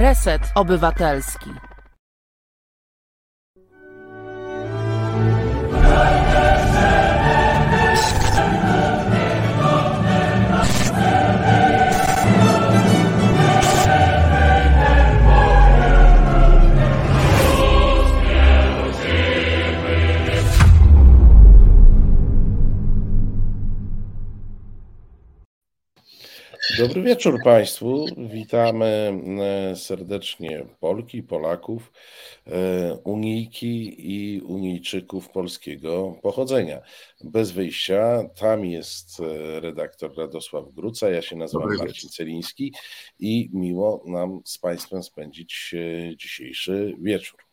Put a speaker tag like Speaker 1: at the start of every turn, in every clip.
Speaker 1: Reset Obywatelski.
Speaker 2: Dobry wieczór Państwu. Witamy e, serdecznie Polki, Polaków, e, Unijki i Unijczyków polskiego pochodzenia. Bez wyjścia, tam jest e, redaktor Radosław Gruca, ja się nazywam Dobry Marcin wieczór. Celiński i miło nam z Państwem spędzić dzisiejszy wieczór.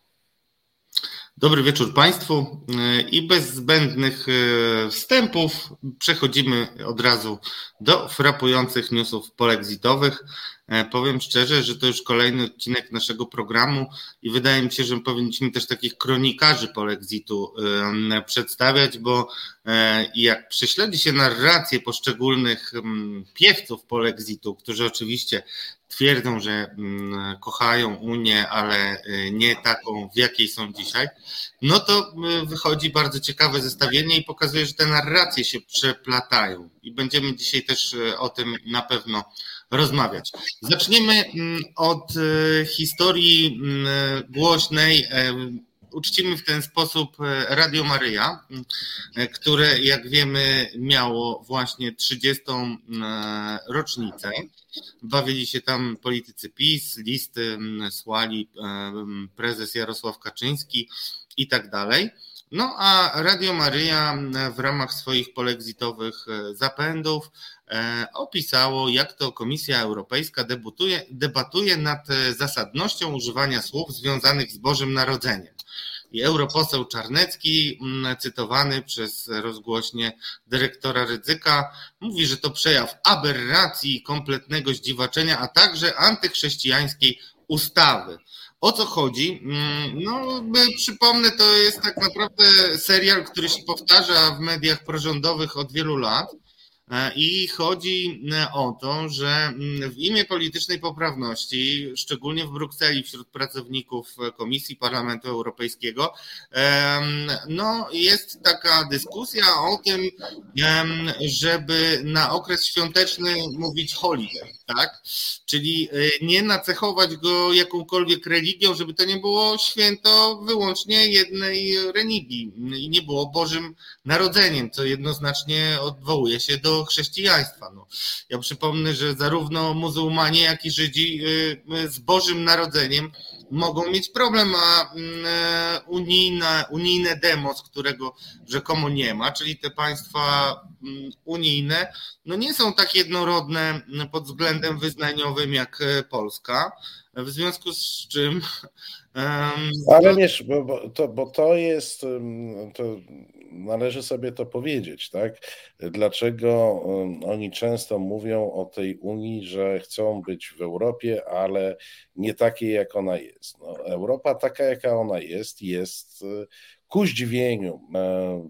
Speaker 3: Dobry wieczór Państwu i bez zbędnych e, wstępów przechodzimy od razu do frapujących newsów polexitowych. E, powiem szczerze, że to już kolejny odcinek naszego programu i wydaje mi się, że powinniśmy też takich kronikarzy polexitu e, przedstawiać, bo jak prześledzi się narrację poszczególnych piewców polexitu, którzy oczywiście twierdzą, że mm, kochają Unię, ale nie taką, w jakiej są dzisiaj, no to wychodzi bardzo ciekawe zestawienie i pokazuje, że te narracje się przeplatają. I będziemy dzisiaj też o tym na pewno rozmawiać. Zaczniemy mm, od historii mm, głośnej uczcimy w ten sposób e, Radio Maryja, e, które jak wiemy miało właśnie 30. E, rocznicę. Bawili się tam politycy PiS, listy słali prezes Jarosław Kaczyński i tak dalej. No a Radio Maryja w ramach swoich polexitowych zapędów opisało, jak to Komisja Europejska debatuje, debatuje nad zasadnością używania słów związanych z Bożym Narodzeniem. I europoseł Czarnecki, mm, cytowany przez rozgłośnie dyrektora Rydzyka, mówi, że to przejaw aberracji i kompletnego zdziwaczenia, a także antychrześcijańskiej ustawy. O co chodzi? Mm, no, przypomnę, to jest tak naprawdę serial, który się powtarza w mediach prorządowych od wielu lat. E, I chodzi e, o to, że mm, w imię politycznej poprawności, szczególnie w Brukseli wśród pracowników Komisji Parlamentu Europejskiego, no jest taka dyskusja o tym, żeby na okres świąteczny mówić holiday, tak? Czyli e, nie nacechować go jakąkolwiek religią, żeby to nie było święto wyłącznie jednej religii i nie było Bożym Narodzeniem, co jednoznacznie odwołuje się do chrześcijaństwa. No, ja przypomnę, że zarówno muzułmanie, jak i Żydzi y, z Bożym Narodzeniem mogą mieć problem, a mm, e, unijne, unijne demos, którego rzekomo nie ma, czyli te państwa mm, unijne, no nie są tak jednorodne pod względem wyznaniowym jak e, Polska, w związku z czym
Speaker 2: ale wiesz, bo, bo, to, bo to jest, to należy sobie to powiedzieć, tak? Dlaczego oni często mówią o tej Unii, że chcą być w Europie, ale nie takiej, jak ona jest. No, Europa taka, jaka ona jest, jest e, ku zdziwieniu e,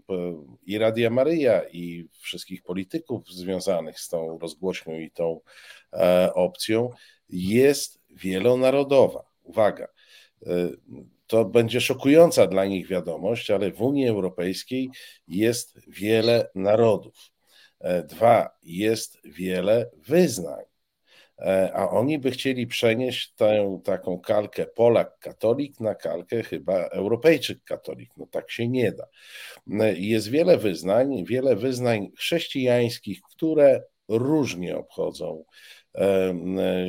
Speaker 2: i Radia Maryja, i wszystkich polityków związanych z tą rozgłośnią i tą e, opcją, jest wielonarodowa. Uwaga, to będzie szokująca dla nich wiadomość, ale w Unii Europejskiej jest wiele narodów. E, dwa, jest wiele wyznań. E, a oni by chcieli przenieść tę taką kalkę Polak-katolik na kalkę chyba Europejczyk-katolik. No tak się nie da. E, jest wiele wyznań, wiele wyznań chrześcijańskich, które różnie obchodzą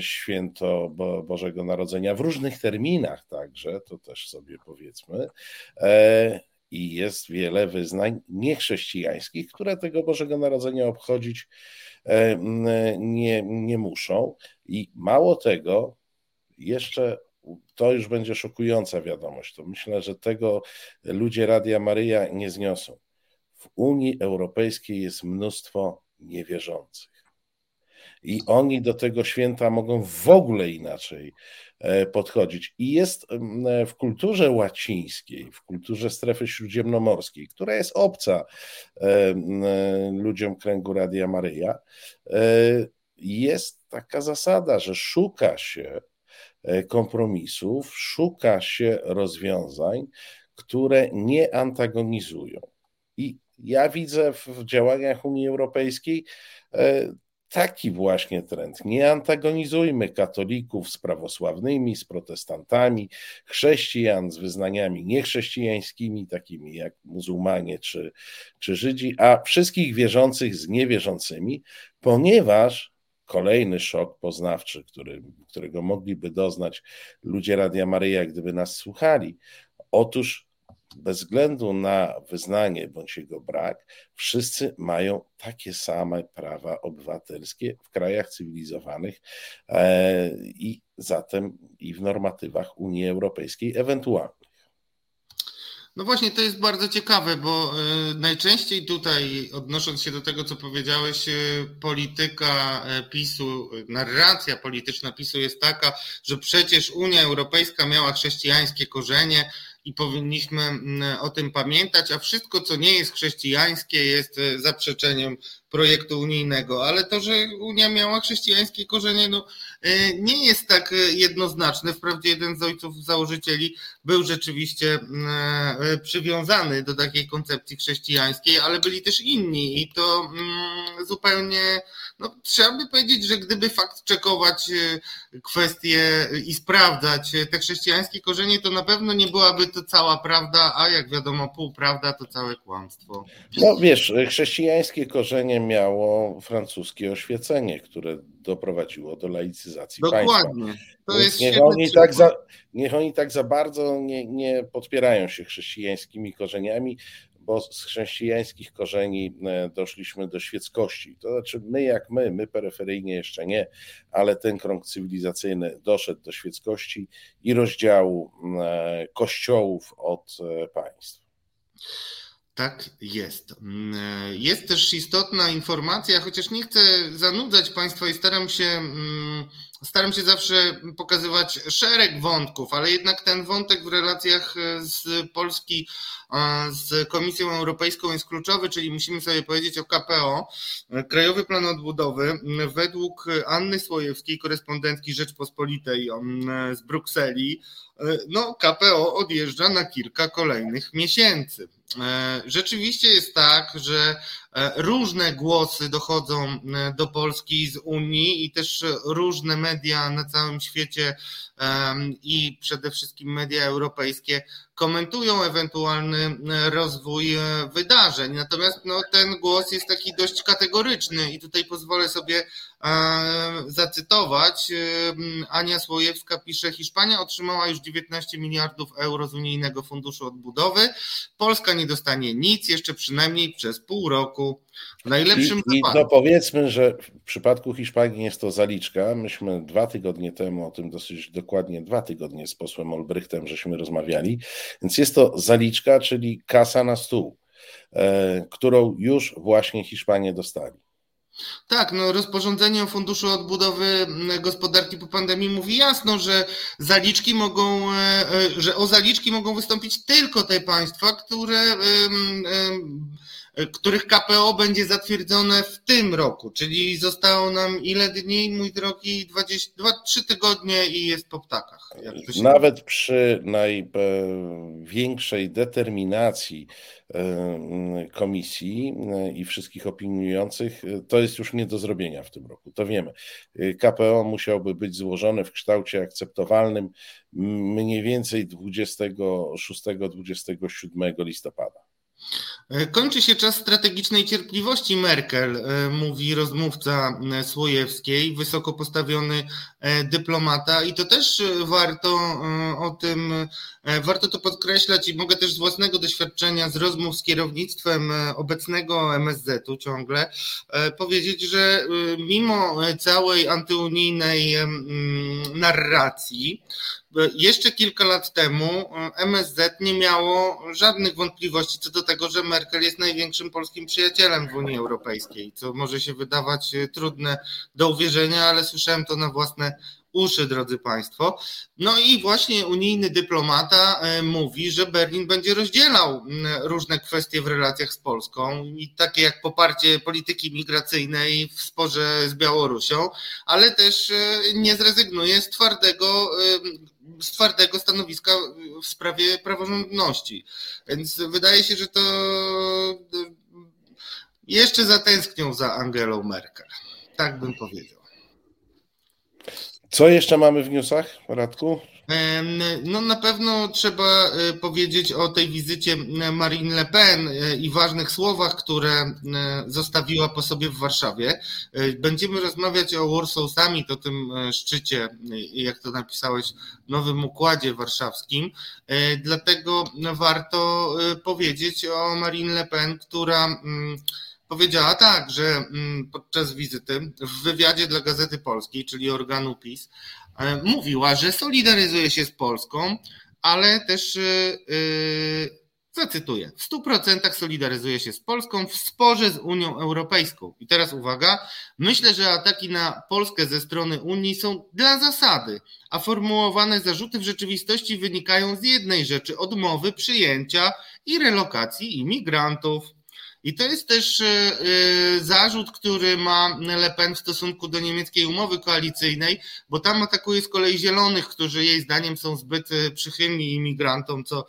Speaker 2: święto Bożego Narodzenia w różnych terminach także, to też sobie powiedzmy. E, I jest wiele wyznań niechrześcijańskich, które tego Bożego Narodzenia obchodzić nie, nie muszą. I mało tego, jeszcze to już będzie szokująca wiadomość. To myślę, że tego ludzie Radia Maryja nie zniosą. W Unii Europejskiej jest mnóstwo niewierzących i oni do tego święta mogą w ogóle inaczej e, podchodzić. I jest e, w kulturze łacińskiej, w kulturze strefy śródziemnomorskiej, która jest obca e, ludziom kręgu Radia Maryja, jest taka zasada, że szuka się kompromisów, szuka się rozwiązań, które nie antagonizują. I ja widzę w działaniach Unii Europejskiej taki właśnie trend. Nie antagonizujmy katolików z prawosławnymi, z protestantami, chrześcijan z wyznaniami niechrześcijańskimi, takimi jak muzułmanie czy, czy Żydzi, a wszystkich wierzących z niewierzącymi, ponieważ kolejny szok poznawczy, który, którego mogliby doznać ludzie Radia Maryja, gdyby nas słuchali. Otóż bez względu na wyznanie bądź jego brak, wszyscy mają takie same prawa obywatelskie w krajach cywilizowanych e, i zatem i w normatywach Unii Europejskiej ewentualnych.
Speaker 3: No właśnie, to jest bardzo ciekawe, bo e, najczęściej tutaj, odnosząc się do tego, co powiedziałeś, e, polityka PiSu, narracja polityczna PiSu jest taka, że przecież Unia Europejska miała chrześcijańskie korzenie, i powinniśmy mm, o tym pamiętać, a wszystko, co nie jest chrześcijańskie, jest e, zaprzeczeniem projektu unijnego, ale to, że Unia miała chrześcijańskie korzenie, no, e, nie jest tak e, jednoznaczne. Wprawdzie jeden z ojców założycieli był rzeczywiście mm, przywiązany do takiej koncepcji chrześcijańskiej, ale byli też inni i to mm, zupełnie no, trzeba by powiedzieć, że gdyby fakt czekować e, kwestie i sprawdzać e, te chrześcijańskie korzenie, to na pewno nie byłaby to cała prawda, a jak wiadomo, półprawda to całe kłamstwo.
Speaker 2: No wiesz, chrześcijańskie korzenie miało francuskie oświecenie, które doprowadziło do laicyzacji
Speaker 3: Dokładnie.
Speaker 2: państwa. Jest niech, oni tak za, niech oni tak za bardzo nie, nie podpierają się chrześcijańskimi korzeniami, bo z chrześcijańskich korzeni e, doszliśmy do świeckości. To znaczy, my jak my, my peryferyjnie jeszcze nie, ale ten krąg cywilizacyjny doszedł do świeckości i rozdziału e, kościołów od e, państw.
Speaker 3: Tak jest. Mm, jest też istotna informacja, chociaż nie chcę zanudzać Państwa i staram się, mm, staram się zawsze pokazywać szereg wątków, ale jednak ten wątek w relacjach z Polski z Komisją Europejską jest kluczowy, czyli musimy sobie powiedzieć o KPO. Krajowy Plan Odbudowy według Anny Słojewskiej, korespondentki Rzeczpospolitej z Brukseli, no KPO odjeżdża na kilka kolejnych miesięcy. E, rzeczywiście jest tak, że e, różne głosy dochodzą e, do Polski z Unii i też różne media na całym świecie i przede wszystkim media europejskie komentują ewentualny rozwój wydarzeń. Natomiast no, ten głos jest taki dość kategoryczny i tutaj pozwolę sobie zacytować. Ania Słojewska pisze: Hiszpania otrzymała już 19 miliardów euro z Unijnego Funduszu Odbudowy. Polska nie dostanie nic jeszcze przynajmniej przez pół roku. W najlepszym
Speaker 2: I, I to powiedzmy, że w przypadku Hiszpanii jest to zaliczka. Myśmy dwa tygodnie temu o tym dosyć dokładnie dwa tygodnie z posłem Olbrychtem żeśmy rozmawiali, więc jest to zaliczka, czyli kasa na stół, e, którą już właśnie Hiszpanie dostali.
Speaker 3: Tak, no rozporządzenie o Funduszu Odbudowy Gospodarki po pandemii mówi jasno, że zaliczki mogą, e, e, że o zaliczki mogą wystąpić tylko te państwa, które których KPO będzie zatwierdzone w tym roku, czyli zostało nam ile dni, mój drogi, 23 tygodnie i jest po ptakach.
Speaker 2: Nawet przy największej determinacji e, komisji e, i wszystkich opiniujących, e, to jest już nie do zrobienia w tym roku, to wiemy. KPO musiałby być złożone w kształcie akceptowalnym mniej więcej 26-27 listopada.
Speaker 3: E, kończy się czas strategicznej cierpliwości Merkel, e, mówi rozmówca e, Słojewskiej, wysoko postawiony dyplomata. I to też warto o tym, warto to podkreślać i mogę też z własnego doświadczenia, z rozmów z kierownictwem obecnego MSZ-u ciągle powiedzieć, że mimo całej antyunijnej narracji, jeszcze kilka lat temu e, MSZ nie miało żadnych wątpliwości co do tego, że Merkel jest największym polskim przyjacielem w Unii Europejskiej, co może się wydawać e, trudne do uwierzenia, ale słyszałem to na własne uszy, drodzy Państwo. No i właśnie unijny dyplomata e, mówi, że Berlin będzie rozdzielał różne kwestie w relacjach z Polską, i takie jak poparcie polityki migracyjnej w sporze z Białorusią, ale też nie zrezygnuje z twardego z twardego stanowiska w sprawie praworządności. Więc wydaje się, że to jeszcze zatęsknią za Angelą Merkel. Tak bym powiedział.
Speaker 2: Co jeszcze mamy w newsach, Radku?
Speaker 3: No na pewno trzeba e, powiedzieć o tej wizycie Marine Le Pen e, i ważnych słowach, które zostawiła po sobie w Warszawie. Będziemy rozmawiać o Warsaw Summit, o tym szczycie, jak to napisałeś, nowym układzie warszawskim. Dlatego warto powiedzieć o Marine Le Pen, która mm, powiedziała tak, że mm, podczas wizyty w wywiadzie dla Gazety Polskiej, czyli organu PiS, mówiła, że solidaryzuje się z Polską, ale też e, e, zacytuję, w 100% solidaryzuje się z Polską w sporze z Unią Europejską. I teraz uwaga, myślę, że ataki na Polskę ze strony Unii są dla zasady, a formułowane zarzuty w rzeczywistości wynikają z jednej rzeczy odmowy przyjęcia i relokacji imigrantów. I to jest też e, e, zarzut, który ma Le Pen w stosunku do niemieckiej umowy koalicyjnej, bo tam atakuje z kolei zielonych, którzy jej zdaniem są zbyt e, przychylni imigrantom, co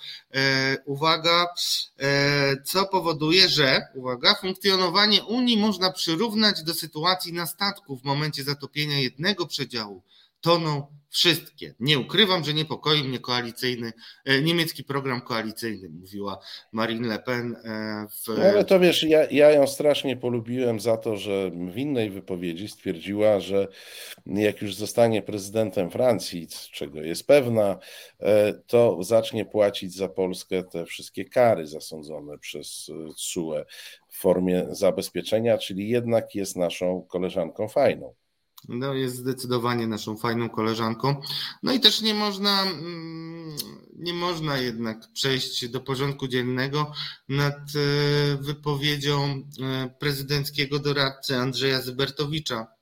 Speaker 3: uwaga, co powoduje, że uwaga, funkcjonowanie Unii można przyrównać do sytuacji na statku w momencie zatopienia jednego przedziału. Toną Wszystkie. Nie ukrywam, że niepokoi mnie koalicyjny, e, niemiecki program koalicyjny, mówiła Marine Le Pen. E, w...
Speaker 2: No ale to wiesz, ja, ja ją strasznie polubiłem za to, że w innej wypowiedzi stwierdziła, że jak już zostanie prezydentem Francji, czego jest pewna, e, to zacznie płacić za Polskę te wszystkie kary zasądzone przez CUE w formie zabezpieczenia, czyli jednak jest naszą koleżanką fajną.
Speaker 3: No, jest zdecydowanie naszą fajną koleżanką. No i też nie można, mm, nie można jednak przejść do porządku dziennego nad e, wypowiedzią e, prezydenckiego doradcy Andrzeja Zybertowicza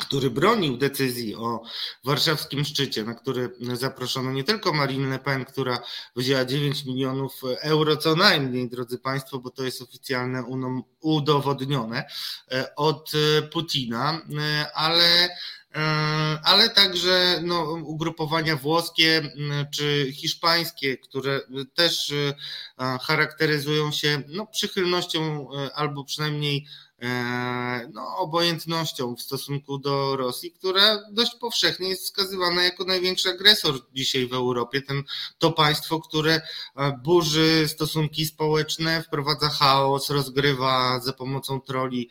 Speaker 3: który bronił decyzji o warszawskim szczycie, na który zaproszono nie tylko Marine Le Pen, która wzięła 9 milionów euro co najmniej, drodzy Państwo, bo to jest oficjalne udowodnione e, od Putina, e, ale e, ale także no, ugrupowania włoskie czy hiszpańskie, które też charakteryzują się no, przychylnością albo przynajmniej E, no, obojętnością w stosunku do Rosji, która dość powszechnie jest wskazywana jako największy agresor dzisiaj w Europie. Ten, to państwo, które e, burzy stosunki społeczne, wprowadza chaos, rozgrywa za pomocą troli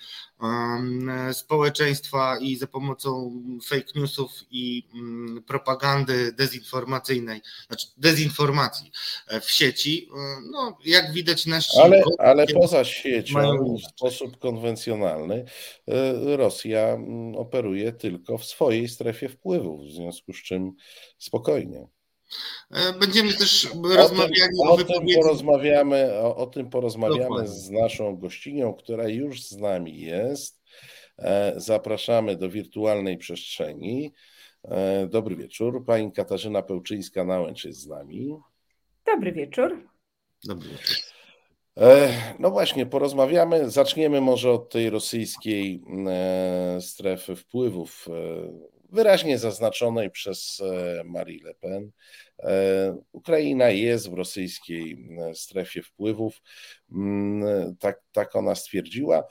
Speaker 3: społeczeństwa i za pomocą fake newsów i mm, propagandy dezinformacyjnej, znaczy dezinformacji e, w sieci, e, no jak widać na
Speaker 2: Ale, ale poza siecią w sposób konwencjonalny e, Rosja mm, operuje tylko w swojej strefie wpływów, w związku z czym spokojnie.
Speaker 3: E, będziemy też rozmawiali
Speaker 2: o, o, o tym porozmawiamy, o, o tym porozmawiamy Dokładnie. z naszą gościnią, która już z nami jest. E, zapraszamy do wirtualnej przestrzeni. E, dobry wieczór. Pani Katarzyna Pełczyńska-Nałęcz jest z nami.
Speaker 4: Dobry wieczór.
Speaker 3: Dobry wieczór.
Speaker 2: No właśnie, porozmawiamy. Zaczniemy może od tej rosyjskiej strefy wpływów, wyraźnie zaznaczonej przez Marie Le Pen. E, Ukraina jest w rosyjskiej e, strefie wpływów, mm, tak, tak ona stwierdziła.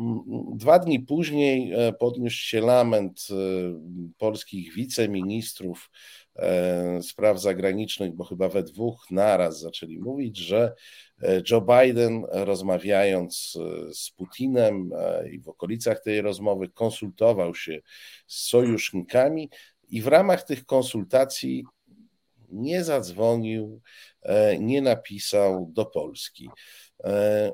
Speaker 2: Mm, dwa dni później e, podniósł się lament polskich wiceministrów spraw zagranicznych, bo chyba we dwóch naraz zaczęli mówić, że Joe Biden, rozmawiając z Putinem i w okolicach tej rozmowy, konsultował się z sojusznikami i w ramach tych konsultacji nie zadzwonił, e, nie napisał do Polski. E,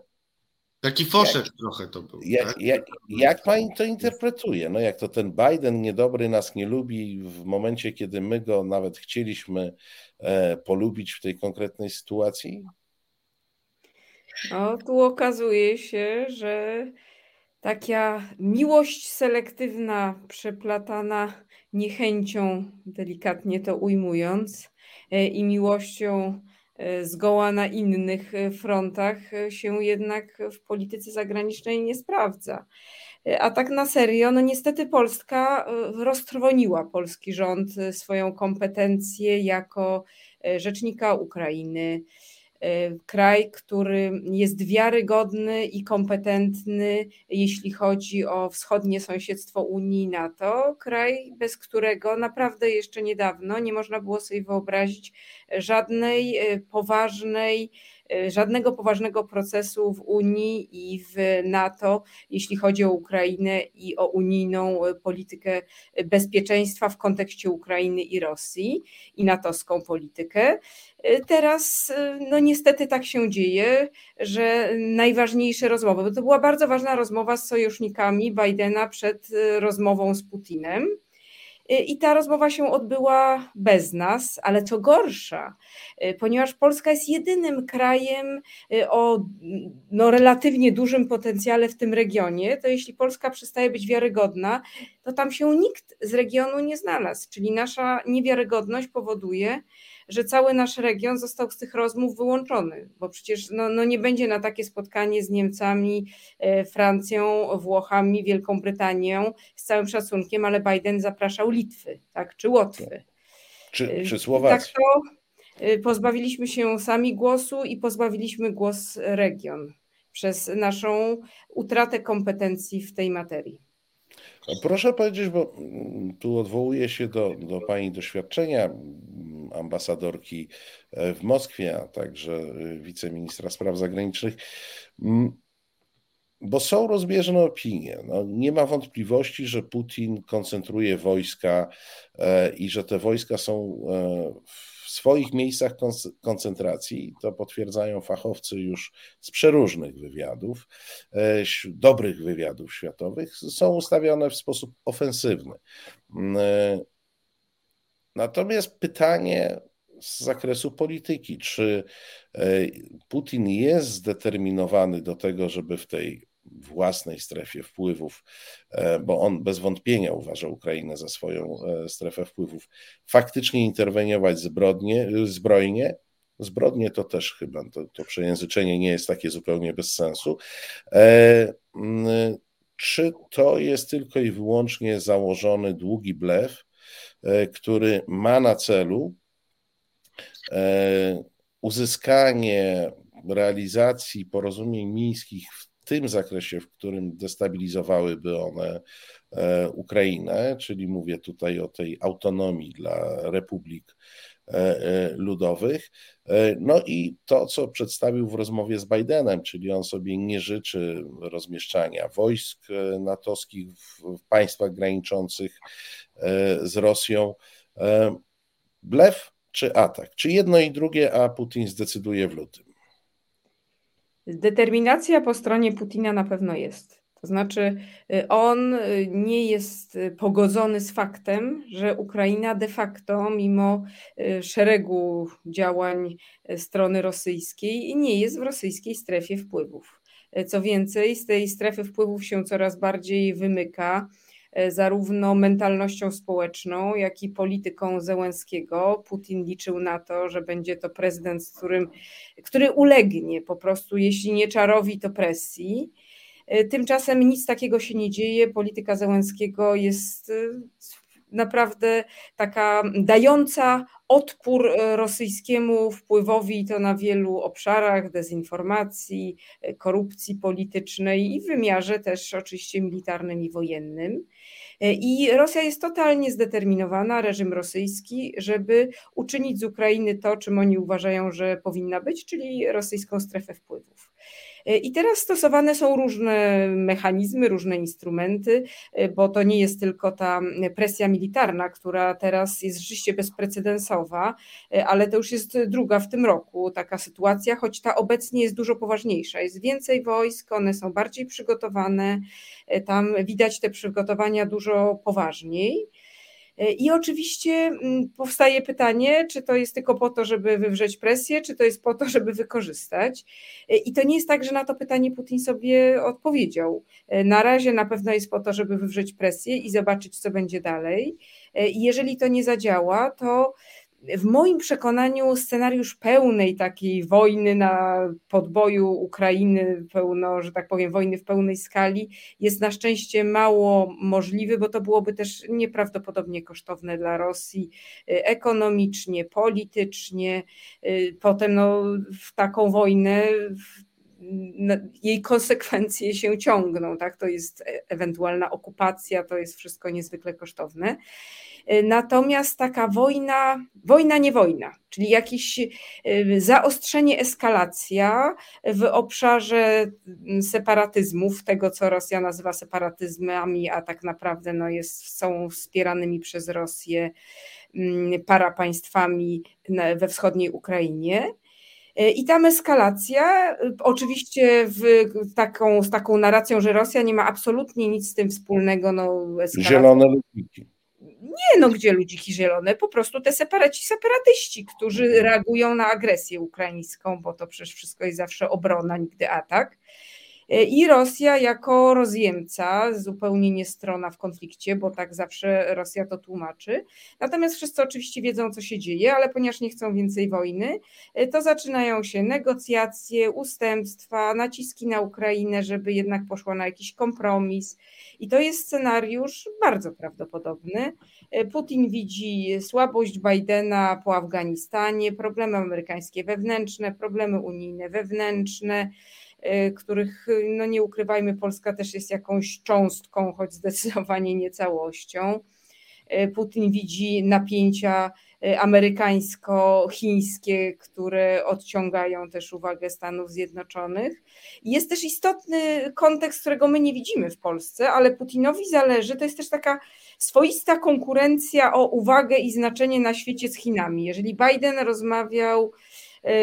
Speaker 3: Taki foszek jak, trochę to był.
Speaker 2: Jak, tak? jak, jak pani to interpretuje? No jak to ten Biden niedobry nas nie lubi w momencie, kiedy my go nawet chcieliśmy e, polubić w tej konkretnej sytuacji?
Speaker 4: No, tu okazuje się, że taka miłość selektywna, przeplatana niechęcią, delikatnie to ujmując, e, i miłością e, zgoła na innych frontach się jednak w polityce zagranicznej nie sprawdza. A tak na serio, no niestety Polska roztrwoniła polski rząd swoją kompetencję jako rzecznika Ukrainy, kraj, który jest wiarygodny i kompetentny, jeśli chodzi o wschodnie sąsiedztwo Unii i NATO, kraj, bez którego naprawdę jeszcze niedawno nie można było sobie wyobrazić żadnej y, poważnej żadnego poważnego procesu w Unii i w NATO, jeśli chodzi o Ukrainę i o unijną y, politykę bezpieczeństwa w kontekście Ukrainy i Rosji i natowską politykę. Y, teraz, no niestety tak się dzieje, że najważniejsze rozmowy, bo to była bardzo ważna rozmowa z sojusznikami Bidena przed rozmową z Putinem. I ta rozmowa się odbyła bez nas, ale co gorsza, y, ponieważ Polska jest jedynym krajem y, o no, relatywnie dużym potencjale w tym regionie, to jeśli Polska przestaje być wiarygodna, to tam się nikt z regionu nie znalazł. Czyli nasza niewiarygodność powoduje, że cały nasz region został z tych rozmów wyłączony, bo przecież no, no nie będzie na takie spotkanie z Niemcami, e, Francją, Włochami, Wielką Brytanią, z całym szacunkiem, ale Biden zapraszał Litwy, tak, czy Łotwy.
Speaker 2: Czy, e, czy Słowacji.
Speaker 4: Tak to e, pozbawiliśmy się sami głosu i pozbawiliśmy głos region przez naszą utratę kompetencji w tej materii.
Speaker 2: Proszę powiedzieć, bo mm, tu odwołuję się do, do Pani doświadczenia mm, ambasadorki e, w Moskwie, a także e, wiceministra spraw zagranicznych, mm, bo są rozbieżne opinie. No, nie ma wątpliwości, że Putin koncentruje wojska e, i że te wojska są w swoich miejscach koncentracji, to potwierdzają fachowcy już z przeróżnych wywiadów, e, dobrych wywiadów światowych, są ustawione w sposób ofensywny. Mm, e, natomiast pytanie z zakresu polityki, czy e, Putin jest zdeterminowany do tego, żeby w tej własnej strefie wpływów, e, bo on bez wątpienia uważa Ukrainę za swoją e, strefę wpływów, faktycznie interweniować zbrodnie, zbrojnie. Zbrodnie to też chyba, to, to przejęzyczenie nie jest takie zupełnie bez sensu. E, czy to jest tylko i wyłącznie założony długi blef, który ma na celu uzyskanie realizacji porozumień mińskich w tym zakresie, w którym destabilizowałyby one e, Ukrainę, czyli mówię tutaj o tej autonomii dla republik e, e, ludowych. No i to, co przedstawił w rozmowie z Bidenem, czyli on sobie nie życzy rozmieszczania wojsk natowskich w państwach graniczących z Rosją. Blef czy atak? Czy jedno i drugie, a Putin zdecyduje w lutym?
Speaker 4: Determinacja po stronie Putina na pewno jest. To znaczy, y, on y, nie jest y, pogodzony z faktem, że Ukraina de facto, mimo szeregu działań strony rosyjskiej, nie jest w rosyjskiej strefie wpływów. Co więcej, z tej strefy wpływów się coraz bardziej wymyka zarówno mentalnością społeczną, jak i polityką Zełenskiego. Putin liczył na to, że będzie to prezydent, z którym, który ulegnie po prostu, jeśli nie czarowi, to presji. E, tymczasem nic takiego się nie dzieje. Polityka Zełenskiego jest e, naprawdę taka dająca odpór rosyjskiemu wpływowi to na wielu obszarach dezinformacji, korupcji politycznej i w wymiarze też oczywiście militarnym i wojennym. E, I Rosja jest totalnie zdeterminowana, reżim rosyjski, żeby uczynić z Ukrainy to, czym oni uważają, że powinna być, czyli rosyjską strefę wpływów. E, I teraz stosowane są różne mechanizmy, różne instrumenty, e, bo to nie jest tylko ta presja militarna, która teraz jest rzeczywiście bezprecedensowa, ale to już jest druga w tym roku taka sytuacja, choć ta obecnie jest dużo poważniejsza. Jest więcej wojsk, one są bardziej przygotowane, tam widać te przygotowania dużo poważniej. I oczywiście mm, powstaje pytanie, czy to jest tylko po to, żeby wywrzeć presję, czy to jest po to, żeby wykorzystać. I to nie jest tak, że na to pytanie Putin sobie odpowiedział. Na razie na pewno jest po to, żeby wywrzeć presję i zobaczyć, co będzie dalej. I jeżeli to nie zadziała, to w moim przekonaniu scenariusz pełnej takiej wojny na podboju Ukrainy, pełno, że tak powiem, wojny w pełnej skali jest na szczęście mało możliwy, bo to byłoby też nieprawdopodobnie kosztowne dla Rosji y, ekonomicznie, politycznie. Y, potem no, w taką wojnę jej konsekwencje się ciągną, tak? To jest e, ewentualna okupacja, to jest wszystko niezwykle kosztowne. E, natomiast taka wojna, wojna nie wojna, czyli jakieś e, zaostrzenie, eskalacja w obszarze separatyzmów, tego co Rosja nazywa separatyzmami, a tak naprawdę no jest, są wspieranymi przez Rosję parapaństwami we wschodniej Ukrainie. E, I tam eskalacja, oczywiście w taką, z taką narracją, że Rosja nie ma absolutnie nic z tym wspólnego. No,
Speaker 2: Zielone ludziki.
Speaker 4: Nie, no gdzie ludziki zielone, po prostu te separaci, separatyści, którzy reagują na agresję ukraińską, bo to przecież wszystko jest zawsze obrona, nigdy atak. E, I Rosja jako rozjemca, zupełnie nie strona w konflikcie, bo tak zawsze Rosja to tłumaczy. Natomiast wszyscy oczywiście wiedzą, co się dzieje, ale ponieważ nie chcą więcej wojny, e, to zaczynają się negocjacje, ustępstwa, naciski na Ukrainę, żeby jednak poszła na jakiś kompromis. I to jest scenariusz bardzo prawdopodobny. E, Putin widzi słabość Bidena po Afganistanie, problemy amerykańskie wewnętrzne, problemy unijne wewnętrzne. Y, których, no nie ukrywajmy, Polska też jest jakąś cząstką, choć zdecydowanie nie całością. Y, Putin widzi napięcia y, amerykańsko-chińskie, które odciągają też uwagę Stanów Zjednoczonych. Jest też istotny kontekst, którego my nie widzimy w Polsce, ale Putinowi zależy, to jest też taka swoista konkurencja o uwagę i znaczenie na świecie z Chinami. Jeżeli Biden rozmawiał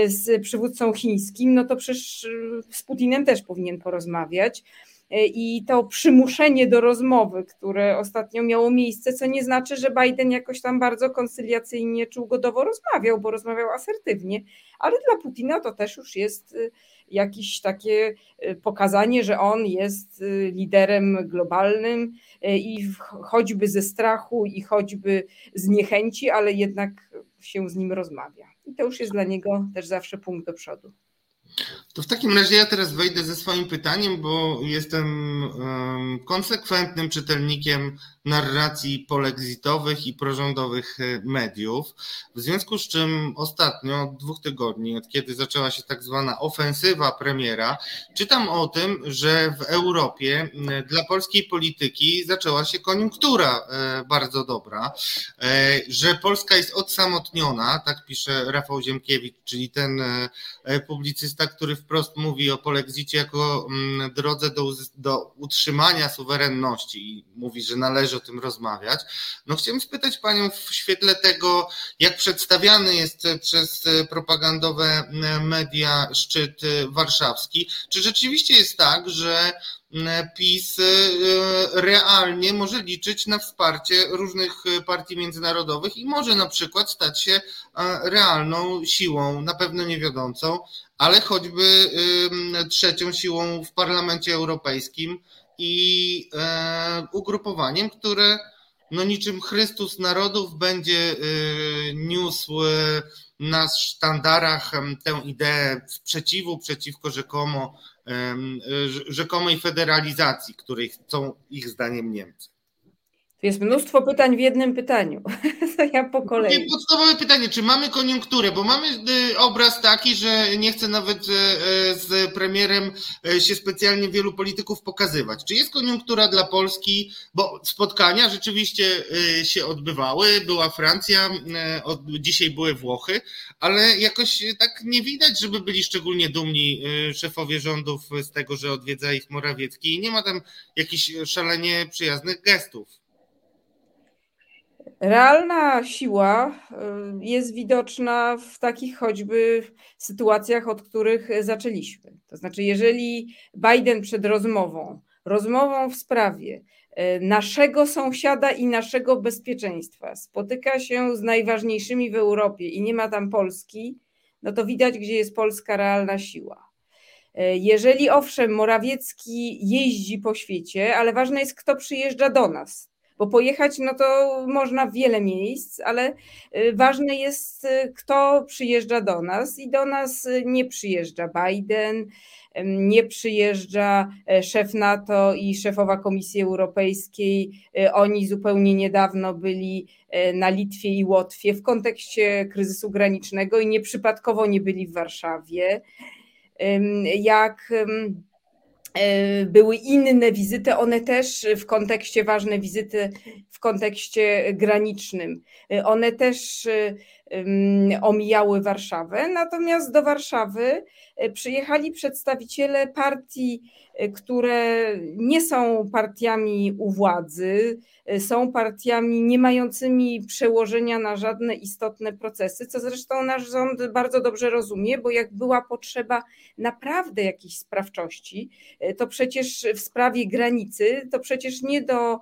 Speaker 4: z przywódcą chińskim, no to przecież e, z Putinem też powinien porozmawiać. E, I to przymuszenie do rozmowy, które ostatnio miało miejsce, co nie znaczy, że Biden jakoś tam bardzo koncyliacyjnie czy ugodowo rozmawiał, bo rozmawiał asertywnie, ale dla Putina to też już jest jakieś takie pokazanie, że on jest liderem globalnym i choćby ze strachu i choćby z niechęci, ale jednak się z nim rozmawia. I to już jest dla niego też zawsze punkt do przodu.
Speaker 3: To w takim razie ja teraz wejdę ze swoim pytaniem, bo jestem konsekwentnym czytelnikiem narracji polexitowych i prorządowych e, mediów. W związku z czym ostatnio, od dwóch tygodni, od kiedy zaczęła się tak zwana ofensywa premiera, czytam o tym, że w Europie dla polskiej polityki zaczęła się koniunktura e, bardzo dobra, e, że Polska jest odsamotniona, tak pisze Rafał Ziemkiewicz, czyli ten publicysta, który wprost mówi o polexicie jako drodze do, do utrzymania suwerenności i mówi, że należy o tym rozmawiać. No chciałem spytać Panią w świetle tego, jak przedstawiany jest przez propagandowe media szczyt warszawski, czy rzeczywiście jest tak, że PiS realnie może liczyć na wsparcie różnych partii międzynarodowych i może na przykład stać się realną siłą, na pewno niewiodącą, ale choćby trzecią siłą w Parlamencie Europejskim, i e, ugrupowaniem, które no niczym Chrystus narodów będzie e, niósł e, na sztandarach tę ideę sprzeciwu przeciwko rzekomo, rzekomej federalizacji, której chcą ich zdaniem Niemcy.
Speaker 4: Jest mnóstwo pytań w jednym pytaniu. To ja po kolei.
Speaker 3: Podstawowe pytanie, czy mamy koniunkturę? Bo mamy y, obraz taki, że nie chcę nawet y, y, z premierem się specjalnie wielu polityków pokazywać. Czy jest koniunktura dla Polski? Bo spotkania rzeczywiście się odbywały. Była Francja, dzisiaj były Włochy, ale jakoś tak nie widać, żeby byli szczególnie dumni szefowie rządów z tego, że odwiedza ich Morawiecki i nie ma tam jakichś szalenie przyjaznych gestów.
Speaker 4: Realna siła y, jest widoczna w takich choćby sytuacjach, od których zaczęliśmy. To znaczy, jeżeli Biden przed rozmową rozmową w sprawie e, naszego sąsiada i naszego bezpieczeństwa spotyka się z najważniejszymi w Europie i nie ma tam Polski, no to widać, gdzie jest polska realna siła. E, jeżeli owszem, Morawiecki jeździ po świecie, ale ważne jest, kto przyjeżdża do nas. Bo pojechać, no to można w wiele miejsc, ale e, ważne jest, kto przyjeżdża do nas, i do nas nie przyjeżdża Biden, nie przyjeżdża e, szef NATO i szefowa Komisji Europejskiej. E, oni zupełnie niedawno byli e, na Litwie i Łotwie w kontekście kryzysu granicznego i nieprzypadkowo nie byli w Warszawie. Jak były inne wizyty, one też w kontekście ważne wizyty w kontekście granicznym. One też omijały Warszawę, natomiast do Warszawy e, przyjechali przedstawiciele partii, e, które nie są partiami u władzy, e, są partiami nie mającymi przełożenia na żadne istotne procesy, co zresztą nasz rząd bardzo dobrze rozumie, bo jak była potrzeba naprawdę jakiejś sprawczości, to przecież w sprawie granicy, to przecież nie do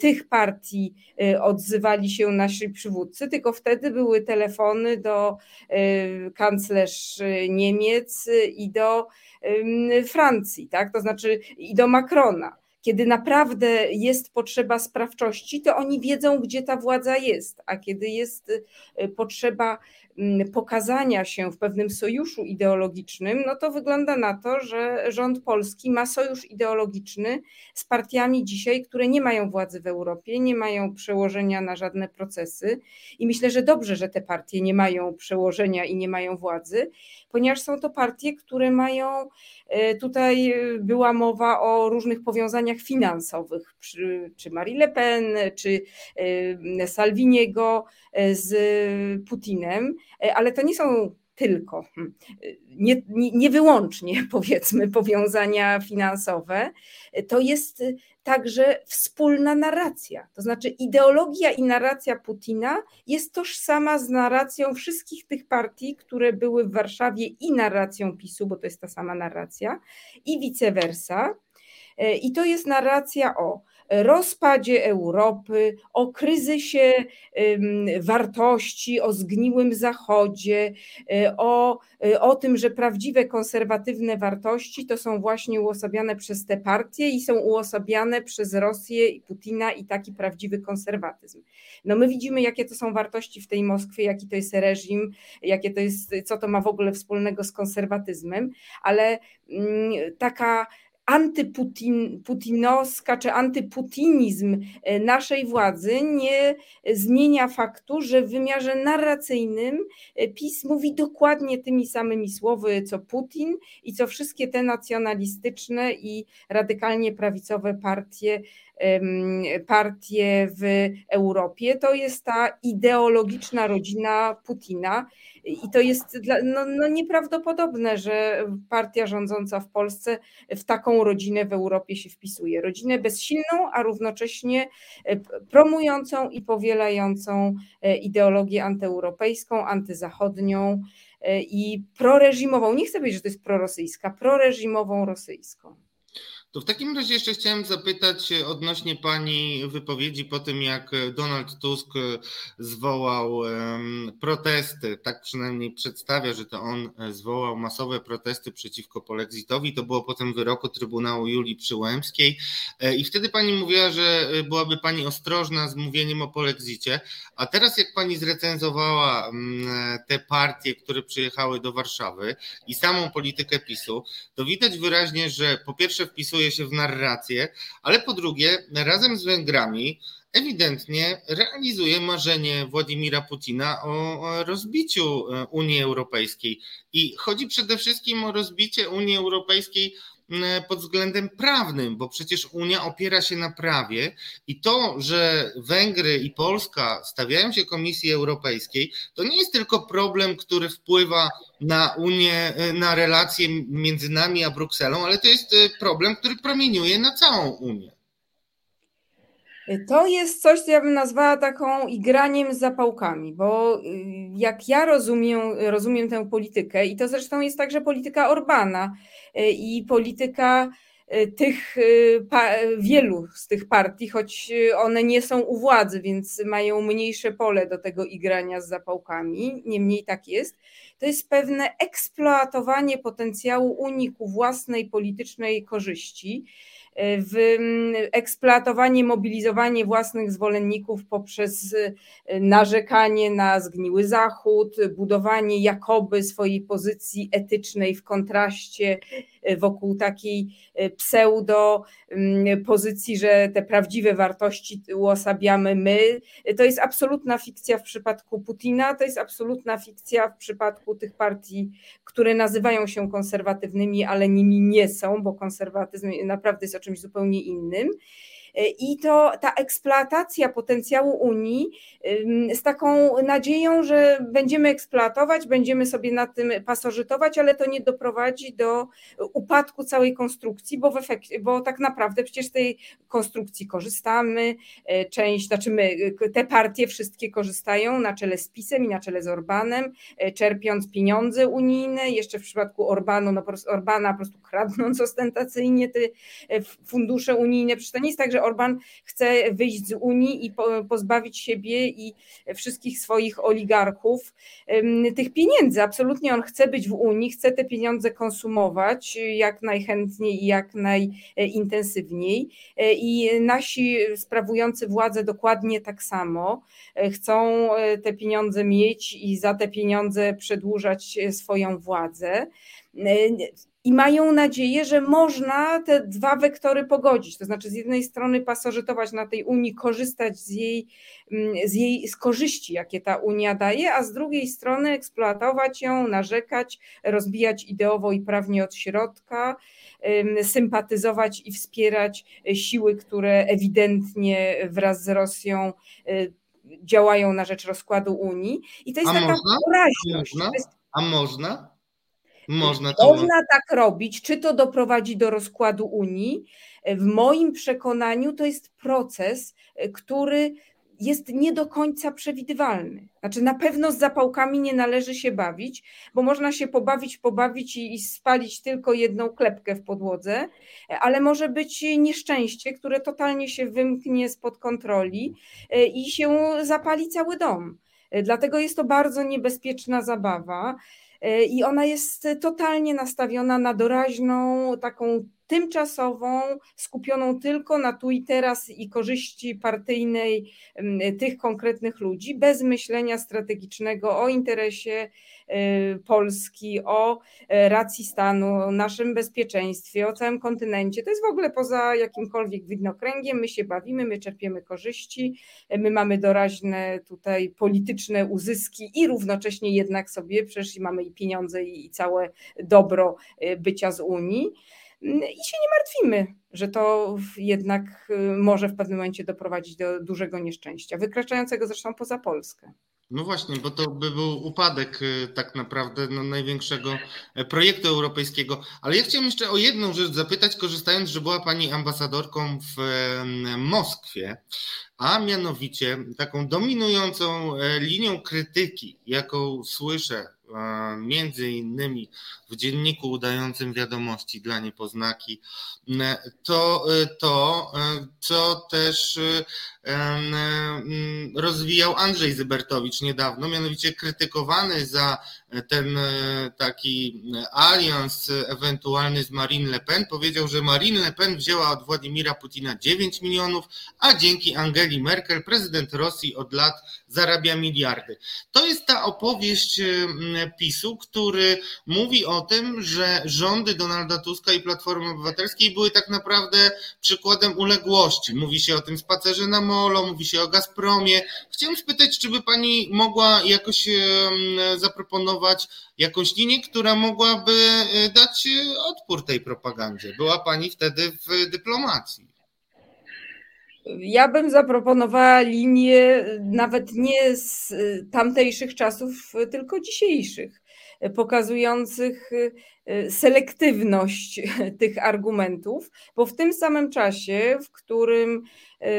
Speaker 4: tych partii odzywali się nasi przywódcy, tylko wtedy były telefony do y, kanclerz Niemiec i do Francji, tak? to znaczy i do Macrona. Kiedy naprawdę jest potrzeba sprawczości, to oni wiedzą, gdzie ta władza jest, a kiedy jest y, potrzeba pokazania się w pewnym sojuszu ideologicznym, no to wygląda na to, że rząd polski ma sojusz ideologiczny z partiami dzisiaj, które nie mają władzy w Europie, nie mają przełożenia na żadne procesy. I myślę, że dobrze, że te partie nie mają przełożenia i nie mają władzy, ponieważ są to partie, które mają, e, tutaj była mowa o różnych powiązaniach finansowych, czy Marie Le Pen, czy e, Salviniego e, z Putinem. E, ale to nie są tylko, hmm, nie, nie, nie, wyłącznie powiedzmy powiązania finansowe, to jest także wspólna narracja. To znaczy ideologia i narracja Putina jest tożsama z narracją wszystkich tych partii, które były w Warszawie i narracją PiSu, bo to jest ta sama narracja, i vice versa. E, I to jest narracja o rozpadzie Europy, o kryzysie wartości, o zgniłym Zachodzie, y, o, y, o tym, że prawdziwe konserwatywne wartości to są właśnie uosabiane przez te partie i są uosabiane przez Rosję i Putina i taki prawdziwy konserwatyzm. No my widzimy, jakie to są wartości w tej Moskwie, jaki to jest reżim, jakie to jest, co to ma w ogóle wspólnego z konserwatyzmem, ale mm, taka antyputinowska czy antyputinizm e, naszej władzy nie zmienia faktu, że w wymiarze narracyjnym e, PiS mówi dokładnie tymi samymi słowy co Putin i co wszystkie te nacjonalistyczne i radykalnie prawicowe partie partie w Europie. To jest ta ideologiczna rodzina Putina i to jest dla, no, no nieprawdopodobne, że partia rządząca w Polsce w taką rodzinę w Europie się wpisuje. Rodzinę bezsilną, a równocześnie e, promującą i powielającą e, ideologię antyeuropejską, antyzachodnią e, i proreżimową. Nie chcę powiedzieć, że to jest prorosyjska, proreżimową rosyjską.
Speaker 3: To w takim razie jeszcze chciałem zapytać odnośnie Pani wypowiedzi po tym, jak Donald Tusk zwołał protesty, tak przynajmniej przedstawia, że to on zwołał masowe protesty przeciwko polexitowi. To było potem wyroku Trybunału Julii Przyłębskiej. E, i wtedy Pani mówiła, że byłaby Pani ostrożna z mówieniem o polexicie, a teraz jak Pani zrecenzowała te partie, które przyjechały do Warszawy i samą politykę PiSu, to widać wyraźnie, że po pierwsze wpisuje wpisuje się w narrację, ale po drugie, razem z Węgrami ewidentnie realizuje marzenie Władimira Putina o rozbiciu e, Unii Europejskiej. I chodzi przede wszystkim o rozbicie Unii Europejskiej pod względem prawnym, bo przecież Unia opiera się na prawie i to, że Węgry i Polska stawiają się Komisji Europejskiej, to nie jest tylko problem, który wpływa na Unię, na relacje między nami a Brukselą, ale to jest e, problem, który promieniuje na całą Unię.
Speaker 4: To jest coś, co ja bym nazwała taką igraniem z zapałkami, bo y, jak ja rozumiem, rozumiem tę politykę, i to zresztą jest także polityka Orbana y, i polityka tych wielu z tych partii, choć one nie są u władzy, więc mają mniejsze pole do tego igrania z zapałkami, niemniej tak jest, to jest pewne eksploatowanie potencjału Unii ku własnej politycznej korzyści w mm, eksploatowanie, mobilizowanie własnych zwolenników poprzez y, narzekanie na zgniły Zachód, budowanie jakoby swojej pozycji etycznej w kontraście y, wokół takiej y, pseudo mm, pozycji, że te prawdziwe wartości uosabiamy my. To jest absolutna fikcja w przypadku Putina, to jest absolutna fikcja w przypadku tych partii, które nazywają się konserwatywnymi, ale nimi nie są, bo konserwatyzm naprawdę jest oczywiście czymś zupełnie innym. E, I to ta eksploatacja potencjału Unii z taką nadzieją, że będziemy eksploatować, będziemy sobie na tym pasożytować, ale to nie doprowadzi do upadku całej konstrukcji, bo, w efekcie, bo tak naprawdę przecież z tej konstrukcji korzystamy. E, część, znaczy my, te partie wszystkie korzystają na czele z PiSem i na czele z Orbanem, e, czerpiąc pieniądze unijne. Jeszcze w przypadku Orbanu, no, Orbana po prostu kradnąc ostentacyjnie te fundusze unijne. Przecież to nie jest tak, że Orban chce wyjść z Unii i pozbawić siebie i wszystkich swoich oligarchów tych pieniędzy. Absolutnie on chce być w Unii, chce te pieniądze konsumować jak najchętniej i jak najintensywniej. E, I nasi sprawujący władzę dokładnie tak samo e, chcą e, te pieniądze mieć i za te pieniądze przedłużać swoją władzę i mają nadzieję, że można te dwa wektory pogodzić. To znaczy, z jednej strony pasożytować na tej Unii, korzystać z jej, mm, z jej z korzyści, jakie ta Unia daje, a z drugiej strony eksploatować ją, narzekać, rozbijać ideowo i prawnie od środka, sympatyzować i wspierać siły, które ewidentnie wraz z Rosją y, działają na rzecz rozkładu Unii. I to jest
Speaker 3: a
Speaker 4: taka
Speaker 3: można? A można? A można? Można, to
Speaker 4: Można tak robić. Czy to doprowadzi do rozkładu Unii? W moim przekonaniu to jest proces, który jest nie do końca przewidywalny. Znaczy, na pewno z zapałkami nie należy się bawić, bo można się pobawić, pobawić i, i spalić tylko jedną klepkę w podłodze, ale może być nieszczęście, które totalnie się wymknie spod kontroli e, i się zapali cały dom. E, dlatego jest to bardzo niebezpieczna zabawa. E, i ona jest totalnie nastawiona na doraźną, taką tymczasową, skupioną tylko na tu i teraz i korzyści partyjnej tych konkretnych ludzi, bez myślenia strategicznego o interesie y, Polski, o e, racji stanu, o naszym bezpieczeństwie, o całym kontynencie. To jest w ogóle poza jakimkolwiek widnokręgiem. My się bawimy, my czerpiemy korzyści, my mamy doraźne tutaj polityczne uzyski i równocześnie jednak sobie przecież mamy i pieniądze i całe dobro y, bycia z Unii. Mm, i się nie martwimy, że to jednak y, może w pewnym momencie doprowadzić do dużego nieszczęścia, wykraczającego zresztą poza Polskę.
Speaker 3: No właśnie, bo to by był upadek y, tak naprawdę no, największego e, projektu europejskiego. Ale ja chciałem jeszcze o jedną rzecz zapytać, korzystając, że była Pani ambasadorką w Moskwie, a mianowicie taką dominującą e, linią krytyki, jaką słyszę między innymi w dzienniku udającym wiadomości dla niepoznaki, to, to co też rozwijał Andrzej Zybertowicz niedawno, mianowicie krytykowany za ten taki alians ewentualny z Marine Le Pen, powiedział, że Marine Le Pen wzięła od Władimira Putina 9 milionów, a dzięki Angeli Merkel prezydent Rosji od lat zarabia miliardy. To jest ta opowieść PiSu, który mówi o tym, że rządy Donalda Tuska i Platformy Obywatelskiej były tak naprawdę przykładem uległości. Mówi się o tym spacerze na molo, mówi się o Gazpromie. Chciałem spytać, czy by pani mogła jakoś zaproponować jakąś linię, która mogłaby e, dać odpór tej propagandzie. Była pani wtedy w dyplomacji.
Speaker 4: Ja bym zaproponowała linię nawet nie z tamtejszych czasów, tylko dzisiejszych, pokazujących selektywność tych argumentów, bo w tym samym czasie, w którym